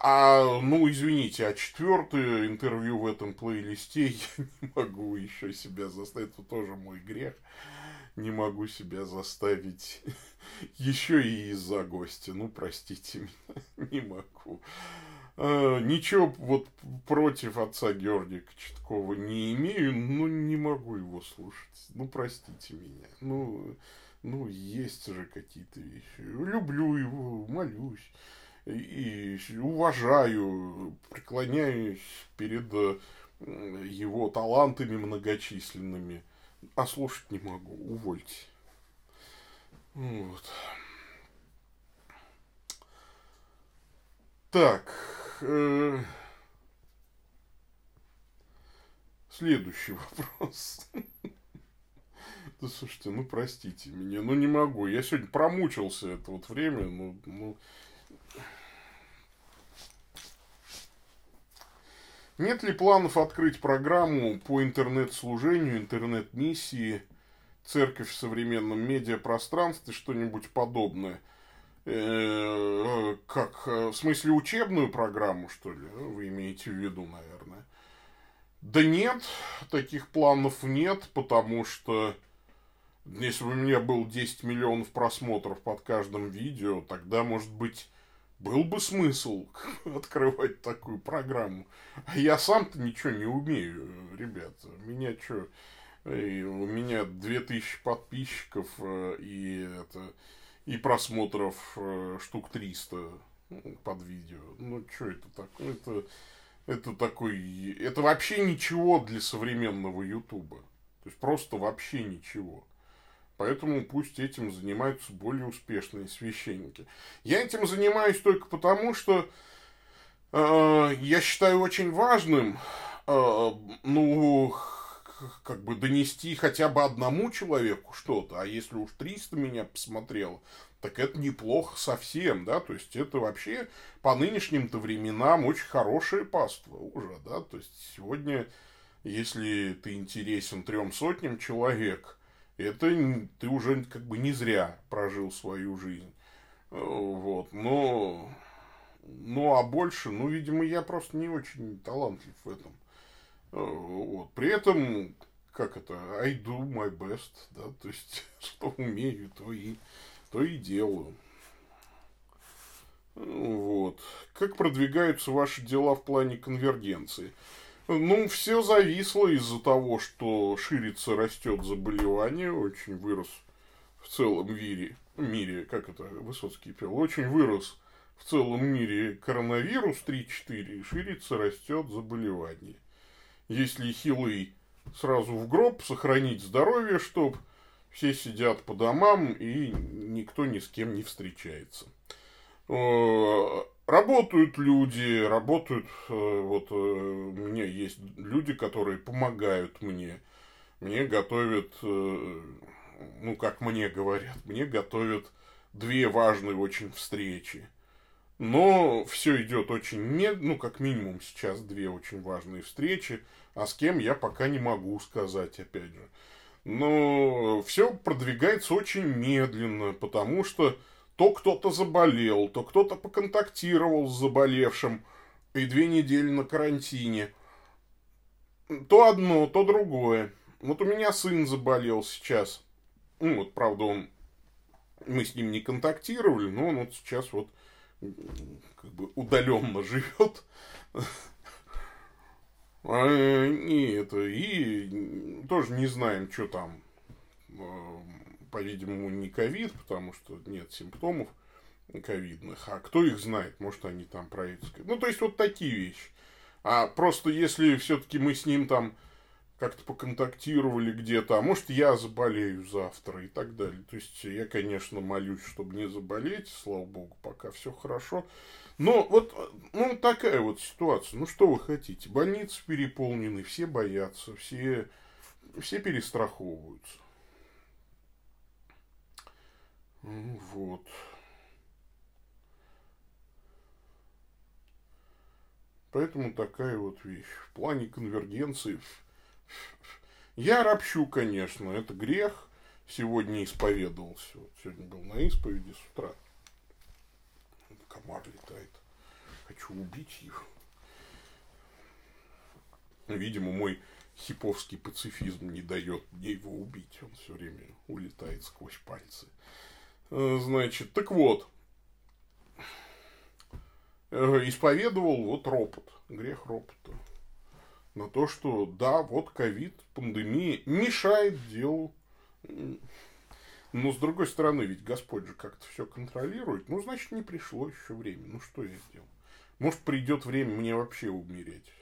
А, ну, извините, а четвертое интервью в этом плейлисте я не могу еще себя заставить. Это тоже мой грех. Не могу себя заставить еще и из-за гостя. Ну, простите меня, не могу. А, ничего вот против отца Георгия Кочеткова не имею, но не могу его слушать. Ну, простите меня. Ну, ну есть же какие-то вещи. Люблю его, молюсь и уважаю, преклоняюсь перед э, его талантами многочисленными, а слушать не могу, увольте. Вот. Так. Э, следующий вопрос. Да слушайте, ну простите меня, ну не могу. Я сегодня промучился это вот время, ну, ну Нет ли планов открыть программу по интернет-служению, интернет-миссии, церковь в современном медиапространстве, что-нибудь подобное? Э, как, э, в смысле, учебную программу, что ли, вы имеете в виду, наверное? Да нет, таких планов нет, потому что если бы у меня был 10 миллионов просмотров под каждым видео, тогда, может быть, был бы смысл открывать такую программу. А я сам-то ничего не умею, ребята. Меня что, у меня 2000 подписчиков э, и это и просмотров э, штук 300 ну, под видео. Ну, что это такое? Это, это такой... Это вообще ничего для современного Ютуба. То есть, просто вообще ничего. Поэтому пусть этим занимаются более успешные священники. Я этим занимаюсь только потому, что э, я считаю очень важным, э, ну, как бы донести хотя бы одному человеку что-то, а если уж 300 меня посмотрело, так это неплохо совсем, да, то есть это вообще по нынешним-то временам очень хорошее паство уже, да, то есть сегодня, если ты интересен трем сотням человек, это ты уже как бы не зря прожил свою жизнь. Вот, но, ну, а больше, ну, видимо, я просто не очень талантлив в этом. Э, вот, при этом, как это, I do my best, да, то есть, что умею, то и, то и делаю. Вот. Как продвигаются ваши дела в плане конвергенции? Ну, все зависло из-за того, что ширится, растет заболевание, очень вырос в целом мире, мире, как это Высоцкий пел, очень вырос в целом мире коронавирус 3-4, и ширится, растет заболевание. Если хилый сразу в гроб, сохранить здоровье, чтоб все сидят по домам и никто ни с кем не встречается. Э, работают люди, работают, э, вот э, у меня есть люди, которые помогают мне. Мне готовят, ну, как мне говорят, мне готовят две важные очень встречи. Но все идет очень медленно, ну, как минимум сейчас две очень важные встречи, а с кем я пока не могу сказать, опять же. Но все продвигается очень медленно, потому что то кто-то заболел, то кто-то поконтактировал с заболевшим и две недели на карантине. То одно, то другое. Вот у меня сын заболел сейчас. Ну, вот, правда, он... Мы с ним не контактировали, но он вот сейчас вот как бы удаленно живет. А, и это, и тоже не знаем, что там по-видимому, не ковид, потому что нет симптомов ковидных. А кто их знает? Может, они там это Ну, то есть, вот такие вещи. А просто если все-таки мы с ним там как-то поконтактировали где-то, а может, я заболею завтра и так далее. То есть, я, конечно, молюсь, чтобы не заболеть, слава богу, пока все хорошо. Но вот, ну, такая вот ситуация. Ну, что вы хотите? Больницы переполнены, все боятся, все, все перестраховываются. Вот. Поэтому такая вот вещь. В плане конвергенции я ропщу, конечно, это грех. Сегодня исповедовался. Вот сегодня был на исповеди с утра. Комар летает. Хочу убить его. Видимо, мой хиповский пацифизм не дает мне его убить. Он все время улетает сквозь пальцы. Э, значит, так вот, э, исповедовал вот ропот, грех ропота. На то, что да, вот ковид, пандемия мешает делу. Но с другой стороны, ведь Господь же как-то все контролирует. Ну, значит, не пришло еще время. Ну, что я сделал? Может, придет время мне вообще умереть.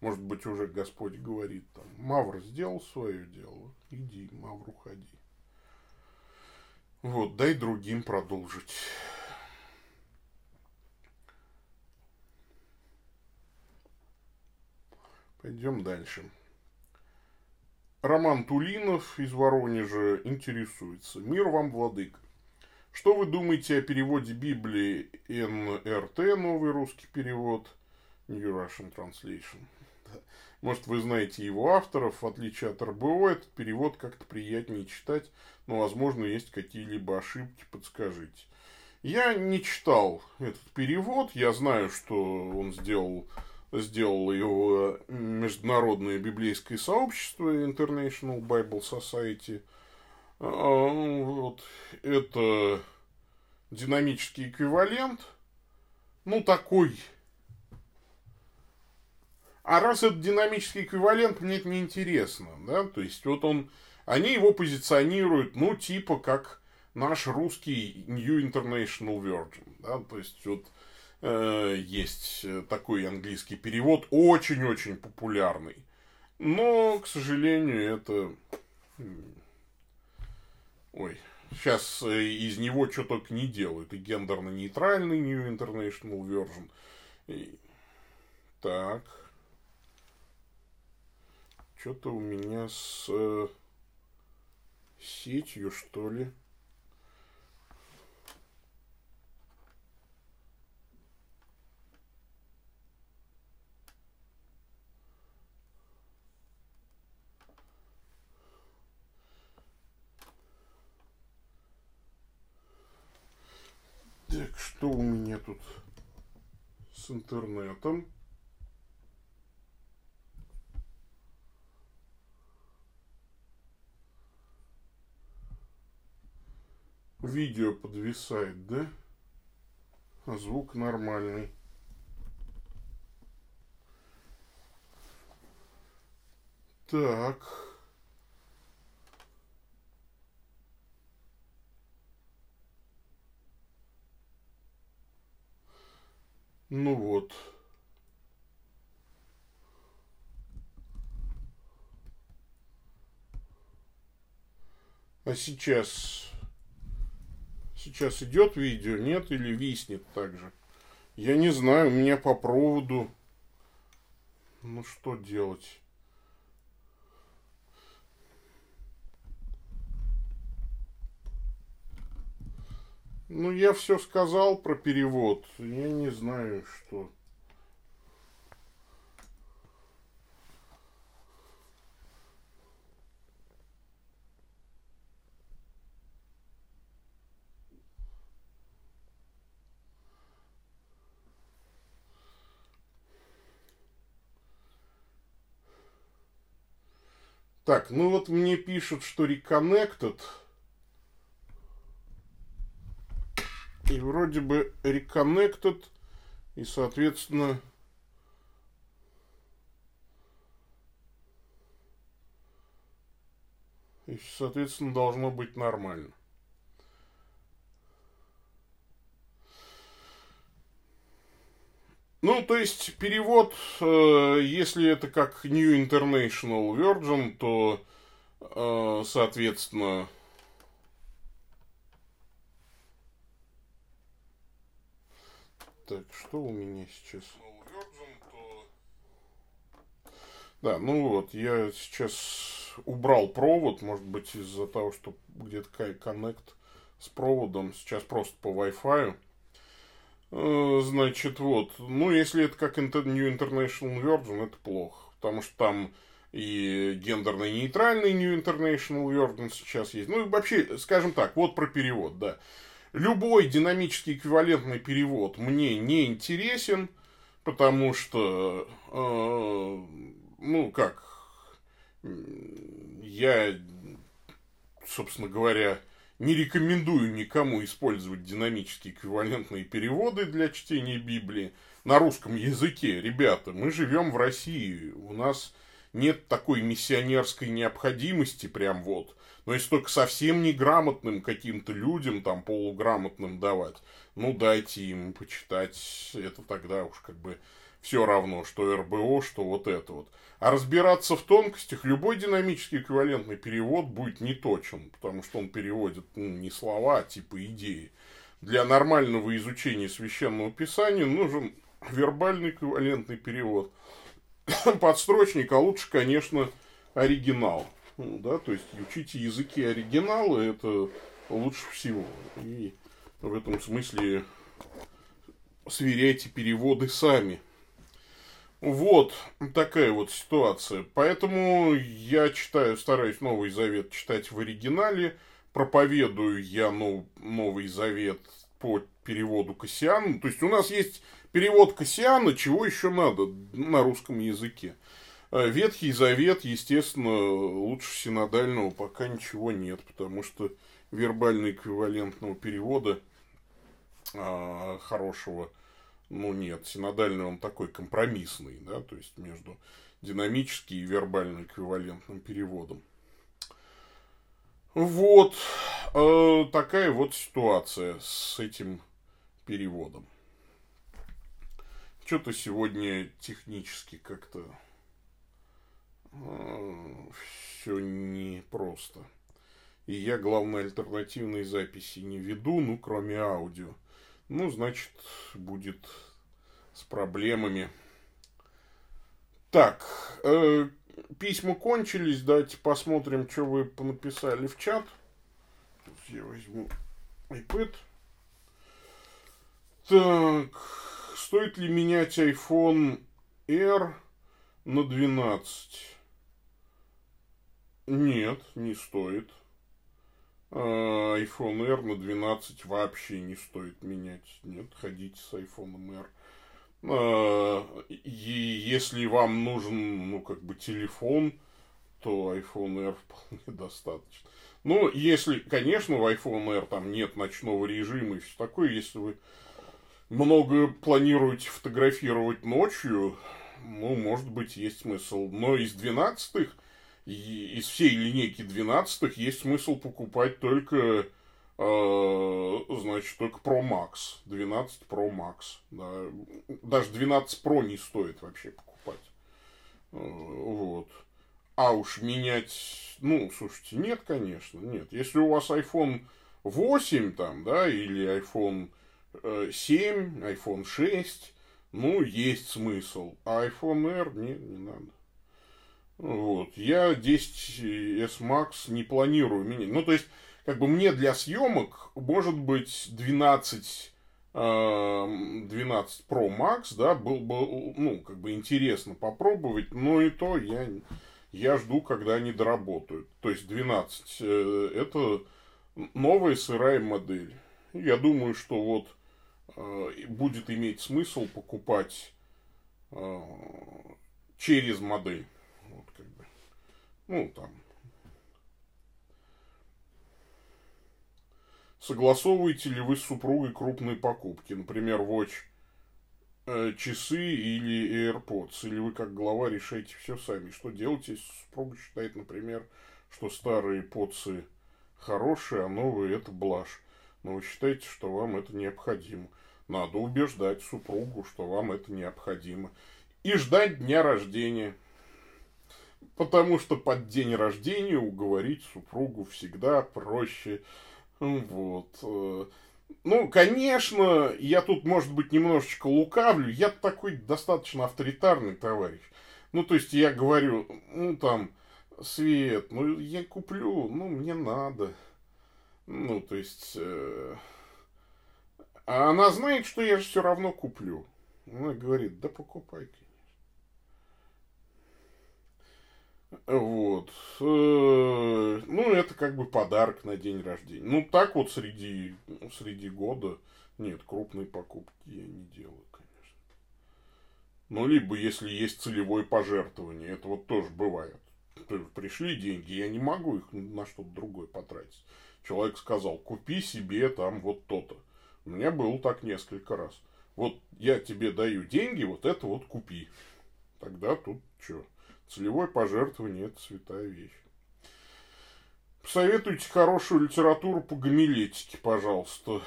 Может быть, уже Господь говорит там, Мавр сделал свое дело, иди, Мавр, уходи. Вот, дай другим продолжить. Пойдем дальше. Роман Тулинов из Воронежа интересуется. Мир вам, владыка. Что вы думаете о переводе Библии НРТ, новый русский перевод, New Russian Translation? Может, вы знаете его авторов, в отличие от РБО, этот перевод как-то приятнее читать, но, возможно, есть какие-либо ошибки, подскажите. Я не читал этот перевод, я знаю, что он сделал, сделал его Международное библейское сообщество International Bible Society. А, вот, это динамический эквивалент, ну, такой а раз это динамический эквивалент, мне это неинтересно, да, то есть вот он, они его позиционируют, ну, типа как наш русский New International Version, да, то есть вот есть такой английский перевод, очень-очень популярный, но, к сожалению, это, ой, сейчас э, из него что только не делают, и гендерно-нейтральный New International Version, и... так, что-то у меня с э, сетью, что ли. Так, меня тут с интернетом? Видео подвисает, да? А звук нормальный. Так. Ну вот. А сейчас... Сейчас идет видео, нет? Или виснет также? Я не знаю, у меня по проводу... Ну, что делать? Ну, я все сказал про перевод. Я не знаю, что... Так, ну вот мне пишут, что Reconnected. И вроде бы Reconnected. И, соответственно, и, соответственно, должно быть нормально. Ну, то есть перевод, э, если это как New International Virgin, то, э, соответственно, Так, что у меня сейчас? Да, ну вот, я сейчас убрал провод, может быть, из-за того, что где-то коннект с проводом, сейчас просто по Wi-Fi. Э, значит, вот. Ну, если это как New International Virgin, это плохо. Потому что там и гендерно-нейтральный New International Virgin сейчас есть. Ну, и вообще, скажем так, вот про перевод, да. Любой динамический эквивалентный перевод мне не интересен, потому что, э, ну, как, я, собственно говоря, не рекомендую никому использовать динамические эквивалентные переводы для чтения Библии на русском языке. Ребята, мы живем в России, у нас нет такой миссионерской необходимости прям вот. Но если только совсем неграмотным каким-то людям, там, полуграмотным давать, ну, дайте им почитать, это тогда уж как бы все равно, что РБО, что вот это вот. А разбираться в тонкостях любой динамический эквивалентный перевод будет не точен, потому что он переводит ну, не слова, а типа идеи. Для нормального изучения священного писания нужен вербальный эквивалентный перевод. Подстрочник, а лучше, конечно, оригинал. Ну, да, то есть учите языки оригинала, это лучше всего. И в этом смысле сверяйте переводы сами. Вот такая вот ситуация. Поэтому я читаю, стараюсь Новый Завет читать в оригинале. Проповедую я нов, Новый Завет по переводу Кассиана. То есть у нас есть перевод Кассиана, чего еще надо на русском языке. А Ветхий Завет, естественно, лучше синодального пока ничего нет, потому что вербально эквивалентного перевода а, хорошего ну нет, синодальный он такой компромиссный, да, то есть между динамическим и вербально эквивалентным переводом. Вот э, такая вот ситуация с этим переводом. Что-то сегодня технически как-то все непросто. И я, главное, альтернативные записи не веду, ну, кроме аудио. Ну, значит, будет с проблемами. Так, э, письма кончились. Давайте посмотрим, что вы написали в чат. Я возьму iPad. Так, стоит ли менять iPhone R на 12? Нет, не стоит. А, iPhone R на 12 вообще не стоит менять. Нет, ходите с iPhone R. А, и если вам нужен, ну, как бы телефон, то iPhone R вполне достаточно. Ну, если, конечно, в iPhone R там нет ночного режима и все такое, если вы много планируете фотографировать ночью, ну, может быть, есть смысл. Но из 12 из всей линейки 12 есть смысл покупать только э, значит, только Pro Max. 12 Pro Max. Да. Даже 12 Pro не стоит вообще покупать. Э, вот. А уж менять, ну, слушайте, нет, конечно, нет. Если у вас iPhone 8 там, да, или iPhone 7, iPhone 6, ну, есть смысл. А iPhone R, нет, не надо. Вот. Я 10s Max не планирую менять. Ну, то есть, как бы мне для съемок, может быть, 12 12 Pro Max, да, был бы, ну, как бы интересно попробовать, но и то я, я жду, когда они доработают. То есть 12 э, это новая сырая модель. Я думаю, что вот э, будет иметь смысл покупать э, через модель. Ну, там, Согласовываете ли вы с супругой крупные покупки, например, Watch, э, часы или AirPods, или вы как глава решаете все сами? Что делаете, если супруга считает, например, что старые подсы хорошие, а новые это блажь? Но вы считаете, что вам это необходимо. Надо убеждать супругу, что вам это необходимо. И ждать дня рождения. Потому что под день рождения уговорить супругу всегда проще, вот. Э, ну, конечно, я тут, может быть, немножечко лукавлю. Я такой достаточно авторитарный товарищ. Ну, то есть, я говорю, ну, там, Свет, ну, я куплю, ну, мне надо. Ну, то есть... Э... А она знает, что я же все равно куплю. Она говорит, да покупай, Вот. Э, ну, это как бы подарок на день рождения. Ну, так вот среди, среди года нет, крупные покупки я не делаю, конечно. Ну, либо если есть целевое пожертвование, это вот тоже бывает. Пришли деньги, я не могу их на что-то другое потратить. Человек сказал, купи себе там вот то-то. У меня было так несколько раз. Вот я тебе даю деньги, вот это вот купи. Тогда тут что? Целевое пожертвование – это святая вещь. Посоветуйте хорошую литературу по гомилетике, пожалуйста.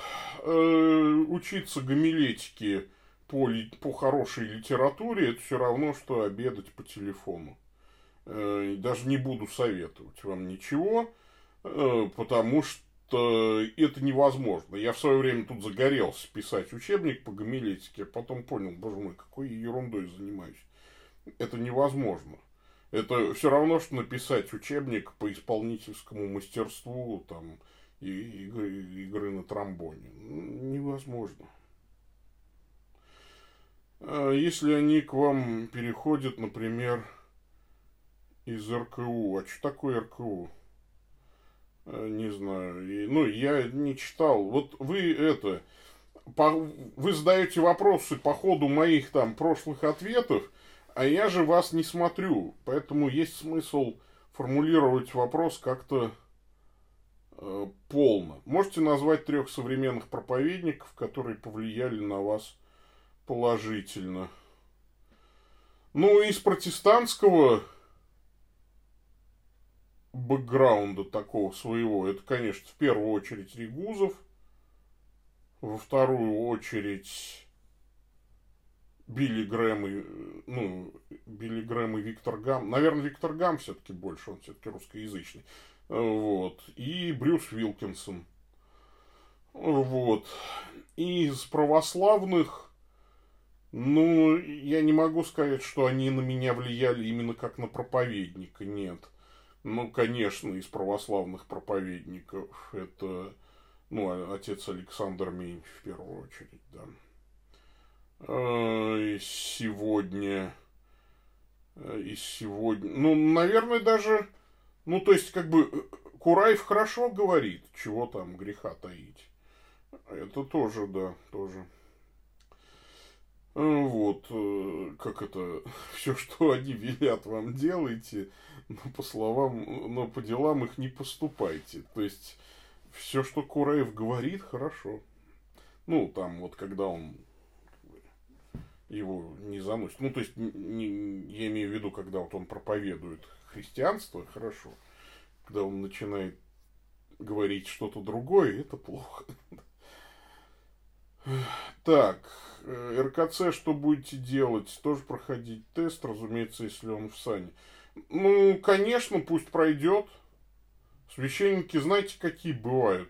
Э, учиться гомилетике по, по хорошей литературе – это все равно, что обедать по телефону. Э, даже не буду советовать вам ничего, э, потому что это невозможно. Я в свое время тут загорелся писать учебник по гомилетике, а потом понял, боже мой, какой ерундой занимаюсь. Это невозможно. Это все равно, что написать учебник по исполнительскому мастерству там, и игры, игры на тромбоне. Невозможно. А если они к вам переходят, например, из РКУ. А что такое РКУ? А, не знаю. Ну, я не читал. Вот вы это... По, вы задаете вопросы по ходу моих там прошлых ответов, а я же вас не смотрю, поэтому есть смысл формулировать вопрос как-то э, полно. Можете назвать трех современных проповедников, которые повлияли на вас положительно. Ну, из протестантского бэкграунда такого своего, это, конечно, в первую очередь Регузов, во вторую очередь Билли Грэм и, ну, Билли Грэм и Виктор Гам. Наверное, Виктор Гам все-таки больше, он все-таки русскоязычный. Вот. И Брюс Вилкинсон. Вот. И из православных, ну, я не могу сказать, что они на меня влияли именно как на проповедника, нет. Ну, конечно, из православных проповедников это, ну, отец Александр Мень в первую очередь, да. Э, сегодня. Э, и сегодня. Ну, наверное, даже. Ну, то есть, как бы, э, Кураев хорошо говорит, чего там греха таить. Это тоже, да, тоже. Вот, как это, все, что они велят вам делайте, но по словам, но по делам их не поступайте. То есть, все, что Кураев говорит, хорошо. Ну, там, вот, когда он его не заносит. Ну, то есть, не, я имею в виду, когда вот он проповедует христианство, хорошо. Когда он начинает говорить что-то другое, это плохо. Так, э, РКЦ что будете делать? Тоже проходить тест, разумеется, если он в САНе. Ну, конечно, пусть пройдет. Священники, знаете, какие бывают?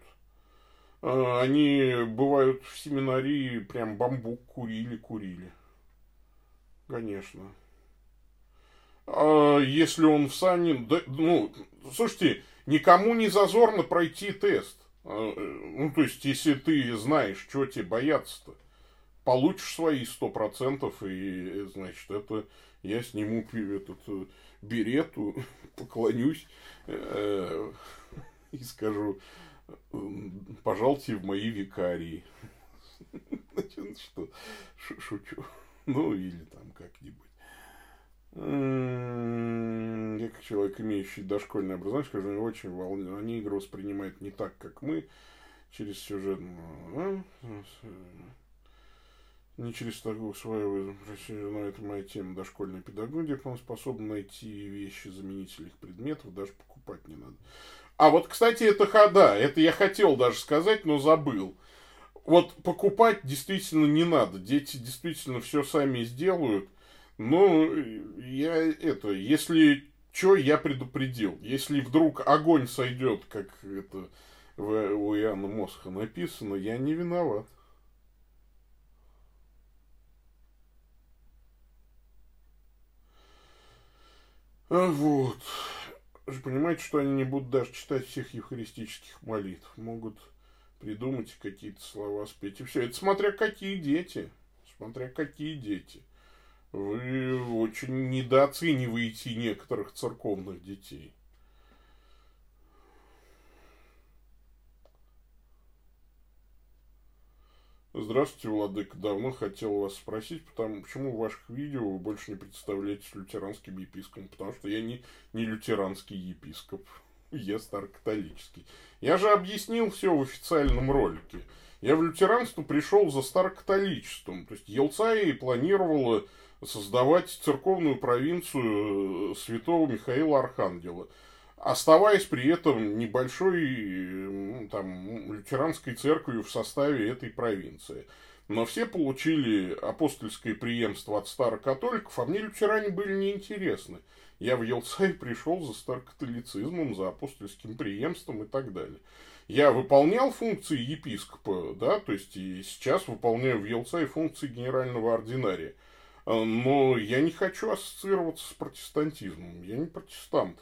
А, они бывают в семинарии, прям бамбук курили-курили. Конечно. А если он в сане... Да, ну, слушайте, никому не зазорно пройти тест. А, ну, то есть, если ты знаешь, что тебе бояться-то, получишь свои сто процентов, и, значит, это я сниму этот э, берету, поклонюсь э, и скажу, пожалуйте в мои викарии. Значит, что, шучу. Ну, или там как-нибудь. Я как человек, имеющий дошкольное образование, скажу, очень волнует. Они игру воспринимают не так, как мы, через сюжет. А? Не через такую свою, но это моя тема дошкольная педагогия, он способен найти вещи, заменители их предметов, даже покупать не надо. А вот, кстати, это хода, это я хотел даже сказать, но забыл. Вот покупать действительно не надо, дети действительно все сами сделают. Но я это, если что, я предупредил. Если вдруг огонь сойдет, как это у Иоанна Мосха написано, я не виноват. А вот. Вы же понимаете, что они не будут даже читать всех евхаристических молитв. Могут придумать какие-то слова, спеть. И все. Это смотря какие дети. Смотря какие дети. Вы очень недооцениваете некоторых церковных детей. Здравствуйте, Владыка. Давно хотел вас спросить, потому, почему в ваших видео вы больше не представляетесь лютеранским епископом? Потому что я не, не лютеранский епископ, я старокатолический. Я же объяснил все в официальном ролике. Я в лютеранство пришел за старокатоличеством. То есть Елцаи планировала создавать церковную провинцию э, святого Михаила Архангела – оставаясь при этом небольшой там, лютеранской церковью в составе этой провинции. Но все получили апостольское преемство от старокатоликов, а мне лютеране были неинтересны. Я в Елцай пришел за старокатолицизмом, за апостольским преемством и так далее. Я выполнял функции епископа, да, то есть и сейчас выполняю в Елцай функции генерального ординария. Но я не хочу ассоциироваться с протестантизмом. Я не протестант.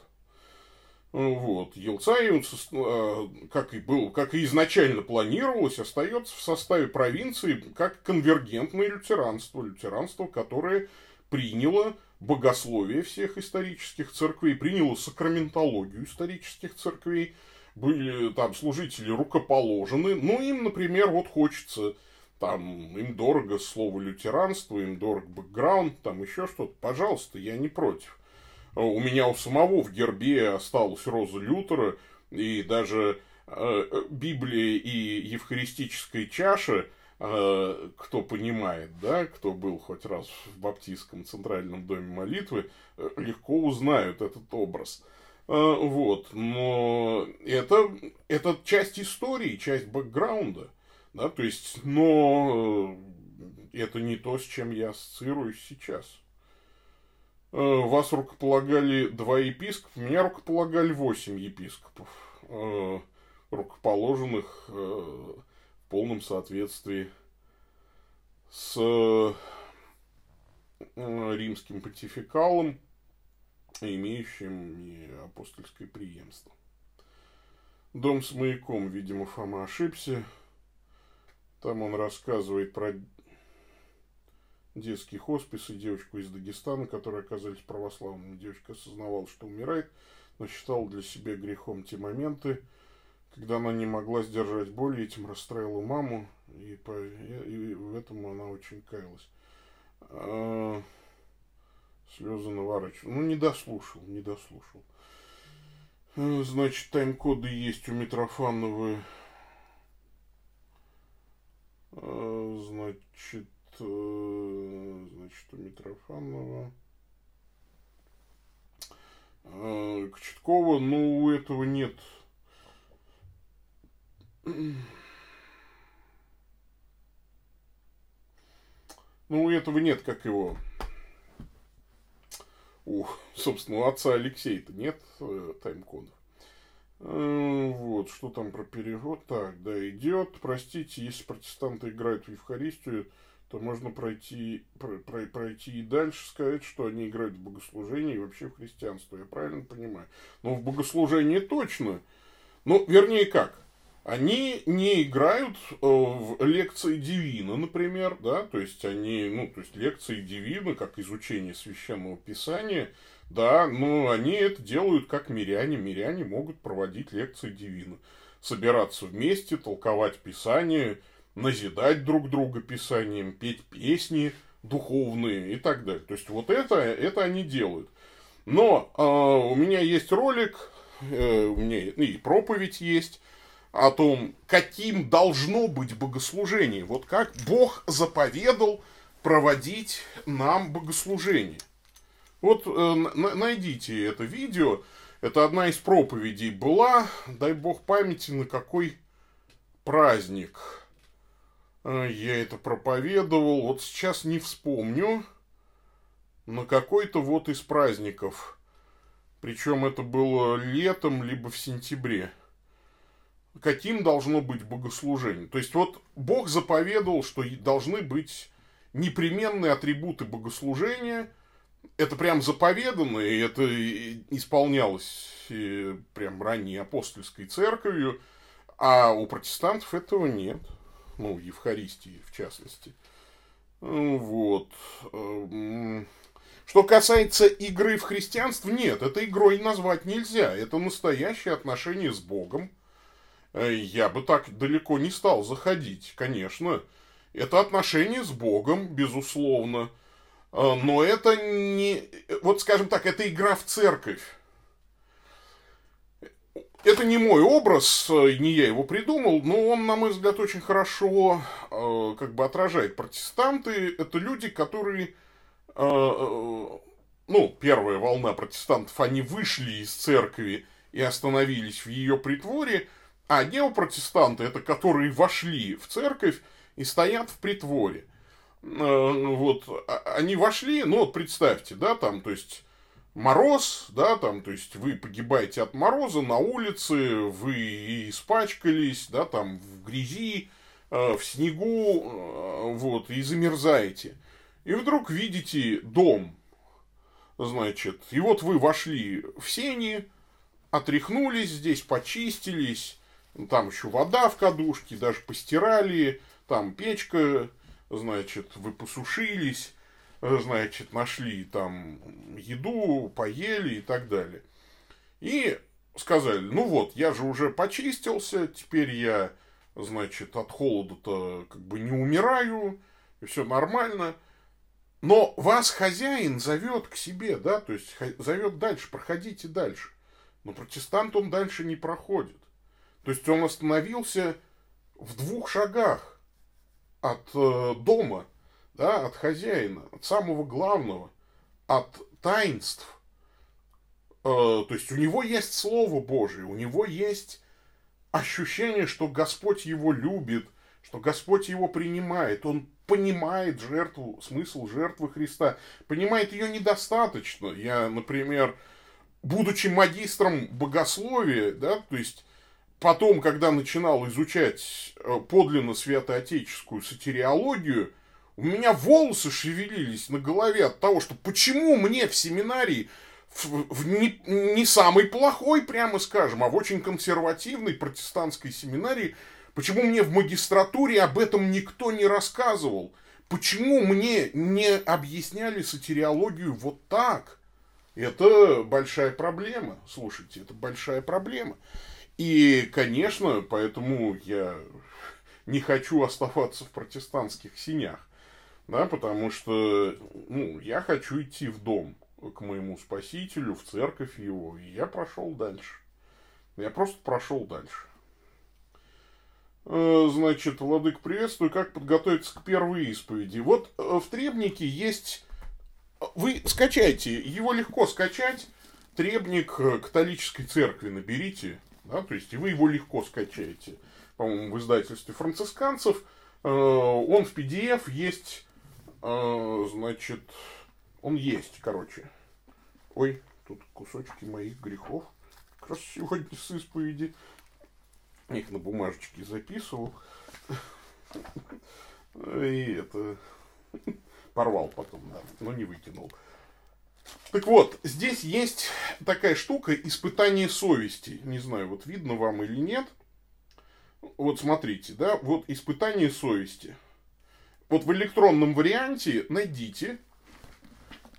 Вот. Елцай, а, как и, был, как и изначально планировалось, остается в составе провинции как конвергентное лютеранство. Лютеранство, которое приняло богословие всех исторических церквей, приняло сакраментологию исторических церквей, были там служители рукоположены. Ну, им, например, вот хочется, там, им дорого слово лютеранство, им дорог бэкграунд, там еще что-то. Пожалуйста, я не против. У меня у самого в гербе осталась роза Лютера, и даже э, Библия и евхаристическая чаша, э, кто понимает, да, кто был хоть раз в Баптистском центральном доме молитвы, э, легко узнают этот образ. Э, вот, но это, это часть истории, часть бэкграунда, да, то есть, но э, это не то, с чем я ассоциируюсь сейчас. Э, вас рукополагали два епископа, меня рукополагали восемь епископов, э, рукоположенных э, в полном соответствии с римским понтификалом, имеющим апостольское преемство. Дом с маяком, видимо, Фома ошибся. Там он рассказывает про детский хоспис и девочку из Дагестана, которые оказались православными. Девочка осознавала, что умирает, но считала для себя грехом те моменты, когда она не могла сдержать боли, этим расстраивала маму, и, по, и в этом она очень каялась. А, слезы наворачивал. Ну, не дослушал, не дослушал. Значит, тайм-коды есть у Митрофановой. А, значит, Э, значит, у Митрофанова. Э, Кочеткова, ну, у этого нет. Ну, у этого нет, как его. у, собственно, у отца Алексея-то нет э, тайм-кодов. Э, вот, что там про перевод? Так, да, идет. Простите, если протестанты играют в Евхаристию, то можно пройти, про, про, пройти и дальше сказать, что они играют в богослужение и вообще в христианство. Я правильно понимаю? Ну, в богослужении точно. Ну, вернее, как? Они не играют э, в лекции Дивина, например, да, то есть они, ну, то есть лекции Дивина, как изучение священного писания, да, но они это делают как миряне. Миряне могут проводить лекции Дивина, собираться вместе, толковать писание, назидать друг друга писанием, петь песни духовные и так далее. То есть вот это, это они делают. Но э, у меня есть ролик, э, у меня и проповедь есть, о том, каким должно быть богослужение. Вот как Бог заповедал проводить нам богослужение. Вот э, найдите это видео. Это одна из проповедей была, дай бог памяти, на какой праздник э, я это проповедовал. Вот сейчас не вспомню. На какой-то вот из праздников. Причем это было летом, либо в сентябре каким должно быть богослужение. То есть вот Бог заповедовал, что должны быть непременные атрибуты богослужения. Это прям заповедано, и это исполнялось прям ранней апостольской церковью, а у протестантов этого нет. Ну, в Евхаристии, в частности. Вот. Эм, что касается игры в христианство, нет, это игрой назвать нельзя. Это настоящее отношение с Богом я бы так далеко не стал заходить, конечно. Это отношение с Богом, безусловно. Э, но это не... Вот, скажем так, это игра в церковь. Это не мой образ, э, не я его придумал, но он, на мой взгляд, очень хорошо как бы отражает протестанты. Это люди, которые, ну, первая волна протестантов, они вышли из церкви и остановились в ее притворе, а неопротестанты, это которые вошли в церковь и стоят в притворе. Э, ну вот, а, они вошли, ну вот представьте, да, там, то есть, мороз, да, там, то есть, вы погибаете от мороза на улице, вы испачкались, да, там, в грязи, э, в снегу, э, вот, и замерзаете. И вдруг видите дом, значит, и вот вы вошли в сени, отряхнулись здесь, почистились, там еще вода в кадушке, даже постирали, там печка, значит, вы посушились, значит, нашли там еду, поели и так далее. И сказали, ну вот, я же уже почистился, теперь я, значит, от холода-то как бы не умираю, и все нормально. Но вас хозяин зовет к себе, да, то есть зовет дальше, проходите дальше. Но протестант он дальше не проходит. То есть он остановился в двух шагах от э, дома, да, от хозяина, от самого главного, от таинств. Э, то есть у него есть Слово Божие, у него есть ощущение, что Господь его любит, что Господь его принимает, он понимает жертву, смысл жертвы Христа, понимает ее недостаточно. Я, например, будучи магистром богословия, да, то есть потом, когда начинал изучать э, подлинно святоотеческую сатириологию, у меня волосы шевелились на голове от того, что почему мне в семинарии в, в не, не самый плохой, прямо скажем, а в очень консервативной протестантской семинарии, почему мне в магистратуре об этом никто не рассказывал? Почему мне не объясняли сатириологию вот так? Это большая проблема. Слушайте, это большая проблема. И, конечно, поэтому я не хочу оставаться в протестантских синях, да, потому что, ну, я хочу идти в дом к моему спасителю, в церковь его, и я прошел дальше. Я просто прошел дальше. Э, значит, Владык, приветствую. Как подготовиться к первой исповеди? Вот э, в Требнике есть... Вы скачайте, его легко скачать. Требник э, католической церкви наберите. Да? То есть, и вы его легко скачаете, по-моему, в издательстве францисканцев. Э, он в PDF есть, э, значит, он есть, короче. Ой, тут кусочки моих грехов. Как раз сегодня с исповеди. Их на бумажечке записывал. И это порвал потом, да, но не выкинул. Так вот, здесь есть такая штука испытание совести. Не знаю, вот видно вам или нет. Вот смотрите, да, вот испытание совести. Вот в электронном варианте найдите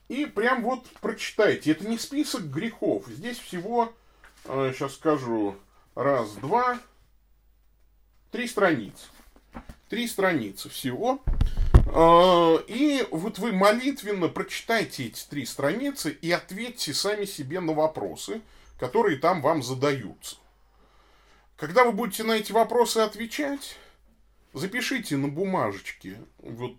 и прям вот прочитайте. Это не список грехов. Здесь всего, сейчас э, скажу, раз, два, три страницы. Три страницы всего. Э, и вот вы молитвенно прочитайте эти три страницы и ответьте сами себе на вопросы, которые там вам задаются. Когда вы будете на эти вопросы отвечать, запишите на бумажечке вот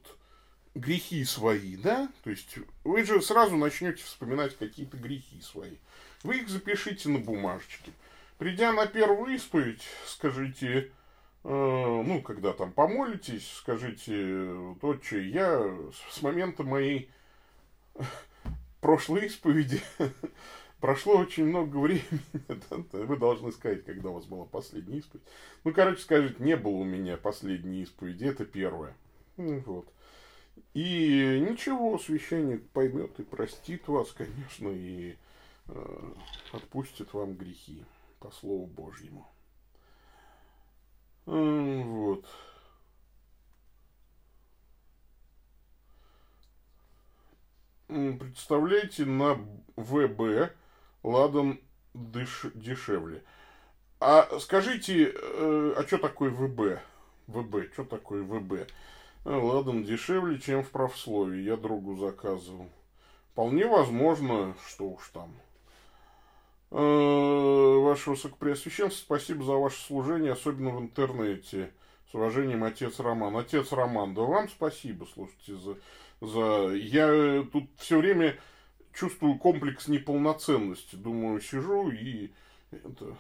грехи свои, да, то есть вы же сразу начнете вспоминать какие-то грехи свои. Вы их запишите на бумажечке. Придя на первую исповедь, скажите, ну, когда там помолитесь, скажите, отче, я с момента моей прошлой исповеди прошло очень много времени. Вы должны сказать, когда у вас была последняя исповедь. Ну, короче, скажите, не было у меня последней исповеди, это первая. Вот. И ничего, священник поймет и простит вас, конечно, и э, отпустит вам грехи, по Слову Божьему. Э, вот. Представляете, на ВБ ладан дыш, дешевле. А скажите, э, а что такое ВБ? ВБ, что такое ВБ? А, ладно, дешевле, чем в правословии. Я другу заказывал. Вполне возможно, что уж там. Э, ваше Высокопреосвященство, спасибо за ваше служение, особенно в интернете. С уважением, отец Роман. Отец Роман, да вам спасибо, слушайте, за... за... Я тут все время чувствую комплекс неполноценности. Думаю, сижу и... Это...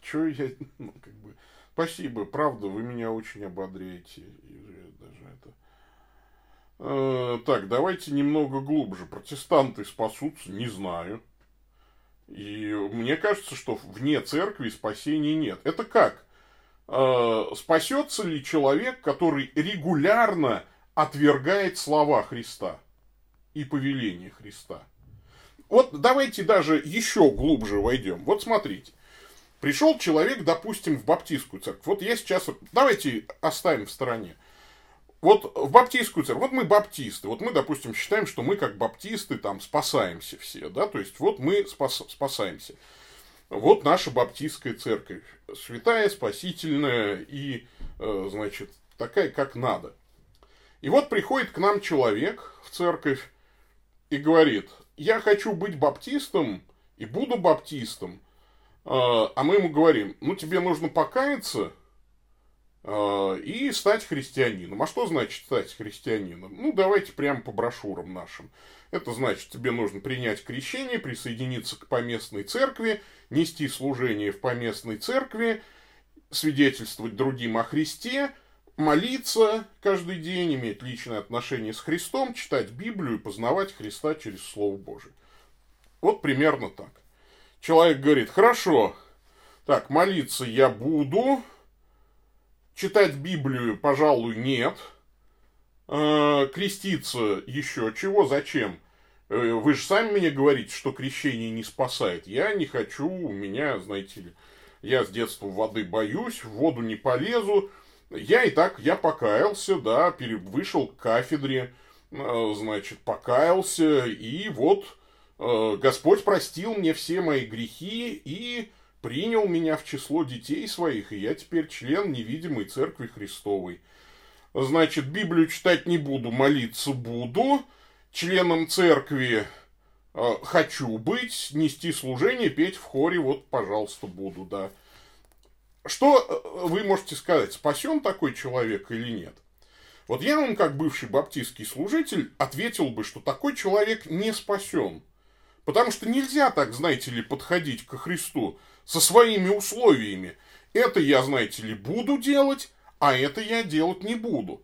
Что я... Ну, как бы... Спасибо, правда, вы меня очень ободряете. Даже это... Э, так, давайте немного глубже. Протестанты спасутся, не знаю. И мне кажется, что вне церкви спасения нет. Это как? Э, спасется ли человек, который регулярно отвергает слова Христа и повеления Христа? Вот давайте даже еще глубже войдем. Вот смотрите. Пришел человек, допустим, в баптистскую церковь. Вот я сейчас... Давайте оставим в стороне. Вот в баптистскую церковь, вот мы баптисты, вот мы, допустим, считаем, что мы как баптисты там спасаемся все, да, то есть вот мы спас, спасаемся. Вот наша баптистская церковь, святая, спасительная и, э, значит, такая, как надо. И вот приходит к нам человек в церковь и говорит, я хочу быть баптистом и буду баптистом, а, а мы ему говорим, ну тебе нужно покаяться и стать христианином. А что значит стать христианином? Ну, давайте прямо по брошюрам нашим. Это значит, тебе нужно принять крещение, присоединиться к поместной церкви, нести служение в поместной церкви, свидетельствовать другим о Христе, молиться каждый день, иметь личное отношение с Христом, читать Библию и познавать Христа через Слово Божие. Вот примерно так. Человек говорит, хорошо, так, молиться я буду, читать Библию, пожалуй, нет, э, креститься еще чего, зачем? Э, вы же сами мне говорите, что крещение не спасает. Я не хочу, у меня, знаете ли, я с детства воды боюсь, в воду не полезу. Я и так, я покаялся, да, вышел к кафедре, э, значит, покаялся, и вот Господь простил мне все мои грехи и принял меня в число детей своих, и я теперь член невидимой Церкви Христовой. Значит, Библию читать не буду, молиться буду, членом Церкви э, хочу быть, нести служение, петь в хоре, вот, пожалуйста, буду, да. Что э, вы можете сказать, спасен такой человек или нет? Вот я вам, как бывший баптистский служитель, ответил бы, что такой человек не спасен – Потому что нельзя так, знаете ли, подходить ко Христу со своими условиями. Это я, знаете ли, буду делать, а это я делать не буду.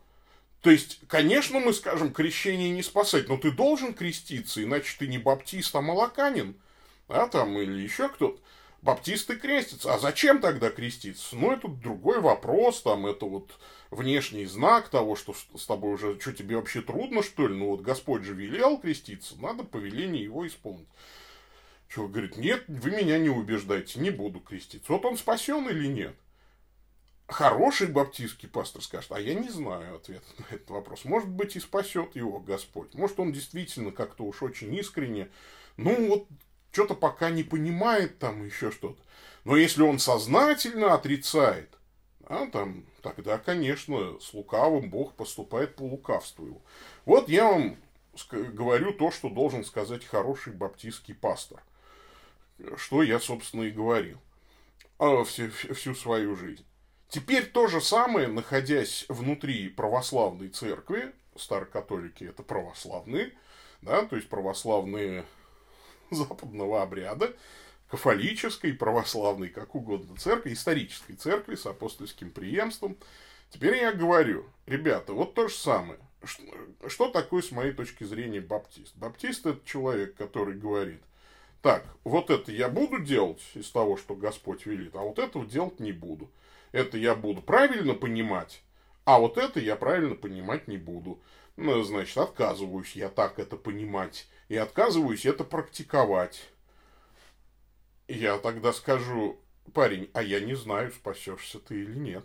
То есть, конечно, мы скажем, крещение не спасать, но ты должен креститься, иначе ты не баптист, а молоканин, а там, или еще кто-то. Баптисты крестятся. А зачем тогда креститься? Ну, это другой вопрос, там, это вот внешний знак того, что с тобой уже, что тебе вообще трудно, что ли? Ну, вот Господь же велел креститься, надо повеление его исполнить. Человек говорит, нет, вы меня не убеждаете, не буду креститься. Вот он спасен или нет? Хороший баптистский пастор скажет, а я не знаю ответа на этот вопрос. Может быть, и спасет его Господь. Может, он действительно как-то уж очень искренне, ну вот, что-то пока не понимает там еще что-то. Но если он сознательно отрицает, а там, тогда, конечно, с лукавым Бог поступает по лукавству его. Вот я вам говорю то, что должен сказать хороший баптистский пастор. Что я, собственно, и говорил а, всю, всю свою жизнь. Теперь то же самое, находясь внутри православной церкви, старокатолики это православные, да, то есть православные западного обряда, кафолической, православной, как угодно церкви, исторической церкви с апостольским преемством. Теперь я говорю, ребята, вот то же самое. Что, что такое, с моей точки зрения, баптист? Баптист это человек, который говорит, так, вот это я буду делать из того, что Господь велит, а вот этого делать не буду это я буду правильно понимать, а вот это я правильно понимать не буду. Ну, значит, отказываюсь я так это понимать и отказываюсь это практиковать. Я тогда скажу, парень, а я не знаю, спасешься ты или нет.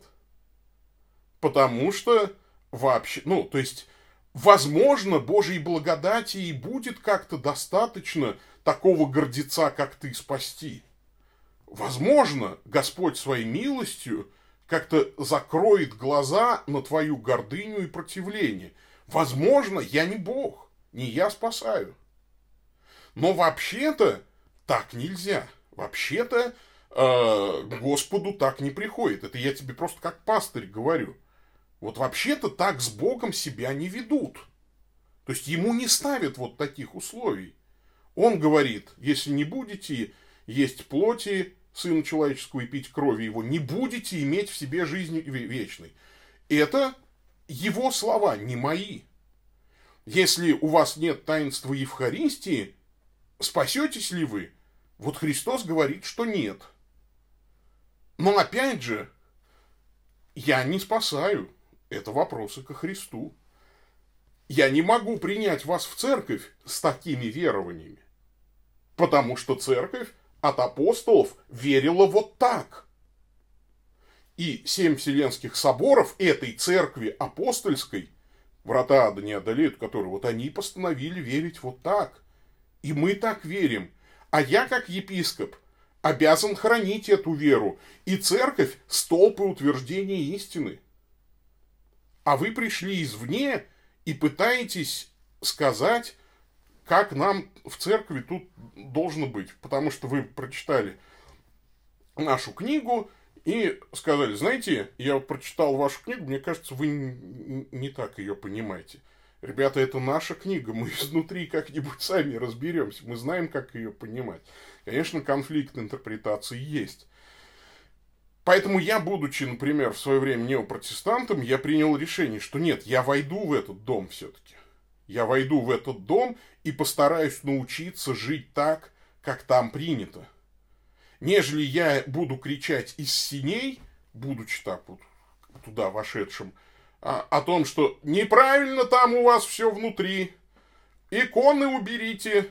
Потому что вообще, ну, то есть, возможно, Божьей благодати и будет как-то достаточно такого гордеца, как ты, спасти. Возможно, Господь своей милостью как-то закроет глаза на твою гордыню и противление. Возможно, я не Бог, не я спасаю. Но вообще-то так нельзя. Вообще-то э, Господу так не приходит. Это я тебе просто как пастырь говорю. Вот вообще-то так с Богом себя не ведут. То есть ему не ставят вот таких условий. Он говорит, если не будете есть плоти Сына Человеческого и пить крови Его, не будете иметь в себе жизни вечной. Это его слова, не мои. Если у вас нет таинства Евхаристии, спасетесь ли вы? Вот Христос говорит, что нет. Но опять же, я не спасаю. Это вопросы ко Христу. Я не могу принять вас в церковь с такими верованиями. Потому что церковь от апостолов верила вот так. И семь вселенских соборов этой церкви апостольской, врата ада не одолеют, которые вот они постановили верить вот так. И мы так верим. А я, как епископ, обязан хранить эту веру. И церковь – столб и утверждение истины. А вы пришли извне и пытаетесь сказать, как нам в церкви тут должно быть. Потому что вы прочитали нашу книгу и сказали, знаете, я прочитал вашу книгу, мне кажется, вы не так ее понимаете. Ребята, это наша книга, мы изнутри как-нибудь сами разберемся, мы знаем, как ее понимать. Конечно, конфликт интерпретации есть. Поэтому я, будучи, например, в свое время неопротестантом, я принял решение, что нет, я войду в этот дом все-таки. Я войду в этот дом и постараюсь научиться жить так, как там принято. Нежели я буду кричать из синей, будучи так вот туда вошедшим, а, о том, что неправильно там у вас все внутри, иконы уберите,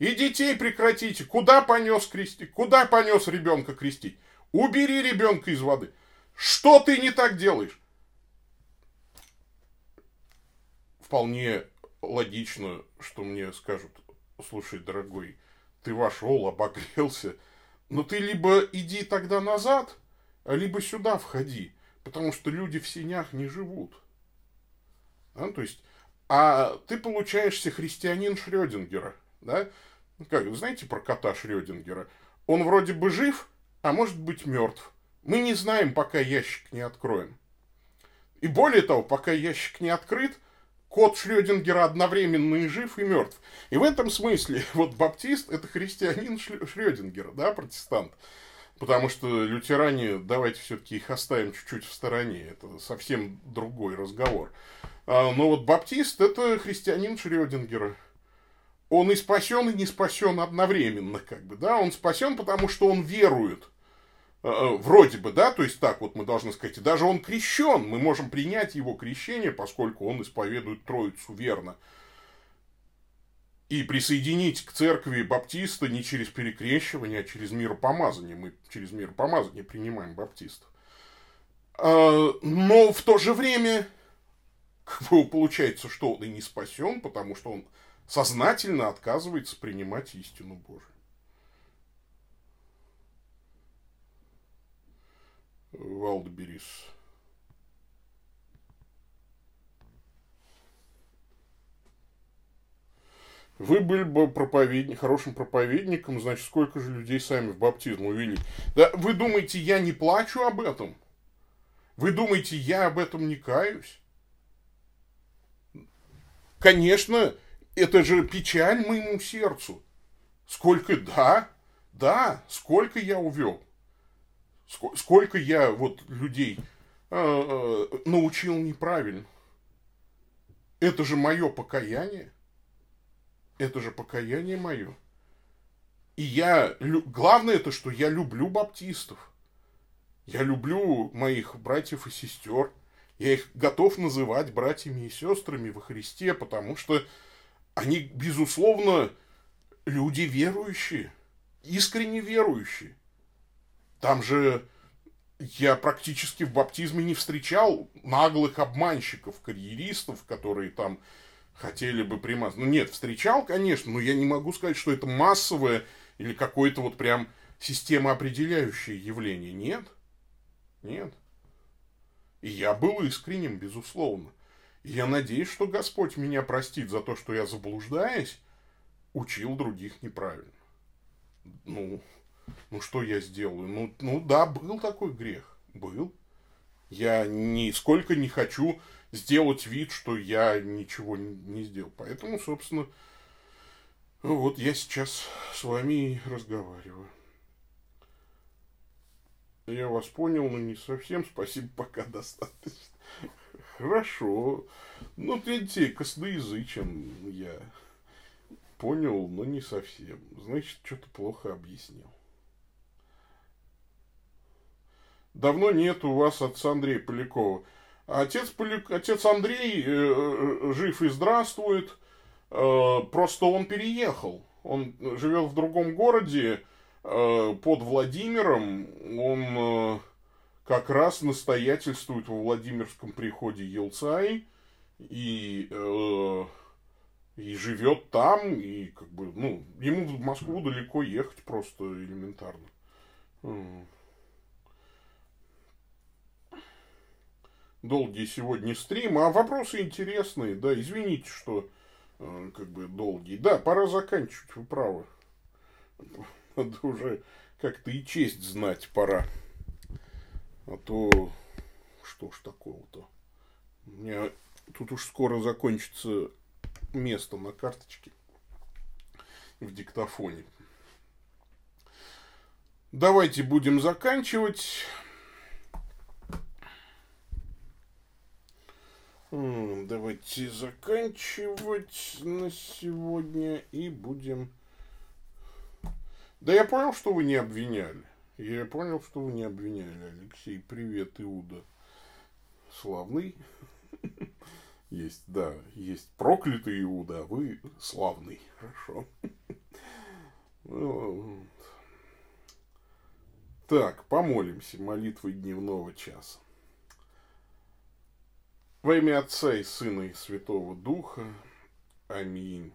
и детей прекратите. Куда понес крестить? Куда понес ребенка крестить? Убери ребенка из воды. Что ты не так делаешь? Вполне логично, что мне скажут, слушай, дорогой, ты вошел, обогрелся, но ты либо иди тогда назад, либо сюда входи, потому что люди в синях не живут. Да? То есть, а ты получаешься христианин Шрёдингера, да? Ну, как, знаете про кота Шрёдингера? Он вроде бы жив, а может быть мертв. Мы не знаем, пока ящик не откроем. И более того, пока ящик не открыт, кот Шрёдингера одновременно и жив, и мертв. И в этом смысле вот баптист – это христианин Шрёдингера, да, протестант. Потому что лютеране, давайте все-таки их оставим чуть-чуть в стороне. Это совсем другой разговор. А, но вот баптист – это христианин Шрёдингера. Он и спасен, и не спасен одновременно, как бы, да. Он спасен, потому что он верует. А, а, вроде бы, да, то есть так вот мы должны сказать. даже он крещен, мы можем принять его крещение, поскольку он исповедует Троицу верно и присоединить к церкви баптиста не через перекрещивание, а через миропомазание. Мы через миропомазание принимаем баптистов. А, но в то же время получается, что он и не спасен, потому что он сознательно отказывается принимать истину Божию. Валдберис. Вы были бы проповедник, хорошим проповедником, значит, сколько же людей сами в баптизм увели. Да вы думаете, я не плачу об этом? Вы думаете, я об этом не каюсь? Конечно, это же печаль моему сердцу. Сколько, да, да, сколько я увел. Сколько я вот людей э, э, научил неправильно. Это же мое покаяние. Это же покаяние мое. И я, главное это, что я люблю баптистов. Я люблю моих братьев и сестер. Я их готов называть братьями и сестрами во Христе, потому что они, безусловно, люди верующие, искренне верующие. Там же я практически в баптизме не встречал наглых обманщиков, карьеристов, которые там хотели бы примазать. Ну, нет, встречал, конечно, но я не могу сказать, что это массовое или какое-то вот прям системоопределяющее явление. Нет. Нет. И я был искренним, безусловно. И я надеюсь, что Господь меня простит за то, что я, заблуждаясь, учил других неправильно. Ну, ну что я сделаю? Ну, ну да, был такой грех. Был. Я нисколько не хочу сделать вид, что я ничего не сделал. Поэтому, собственно, вот я сейчас с вами разговариваю. Я вас понял, но не совсем. Спасибо, пока достаточно. Хорошо. Ну, видите, косноязычен я. Понял, но не совсем. Значит, что-то плохо объяснил. Давно нет у вас отца Андрея Полякова. Отец, Поляк... Отец Андрей э, э, жив и здравствует. Э, просто он переехал. Он живет в другом городе э, под Владимиром. Он э, как раз настоятельствует во Владимирском приходе Елцай. И, э, и живет там. И как бы, ну, ему в Москву далеко ехать просто элементарно. Долгий сегодня стрим, а вопросы интересные, да, извините, что э, как бы долгий. Да, пора заканчивать, вы правы. Надо уже как-то и честь знать пора. А то, что ж такого-то. У меня тут уж скоро закончится место на карточке в диктофоне. Давайте будем заканчивать. Давайте заканчивать на сегодня и будем... Да я понял, что вы не обвиняли. Я понял, что вы не обвиняли, Алексей. Привет, Иуда. Славный. Есть, да, есть проклятый Иуда, а вы славный. Хорошо. Так, помолимся молитвой дневного часа. Во имя Отца и Сына и Святого Духа. Аминь.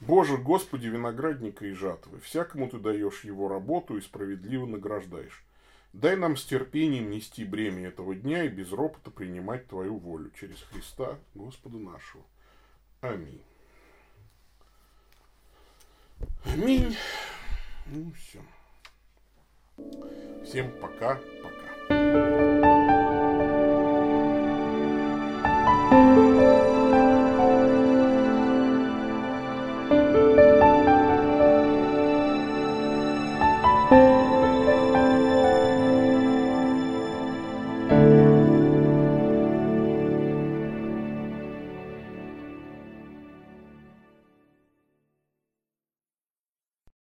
Боже, Господи, виноградника и жатвы, всякому Ты даешь его работу и справедливо награждаешь. Дай нам с терпением нести бремя этого дня и без ропота принимать Твою волю через Христа, Господа нашего. Аминь. Аминь. Ну все. Всем пока. пока.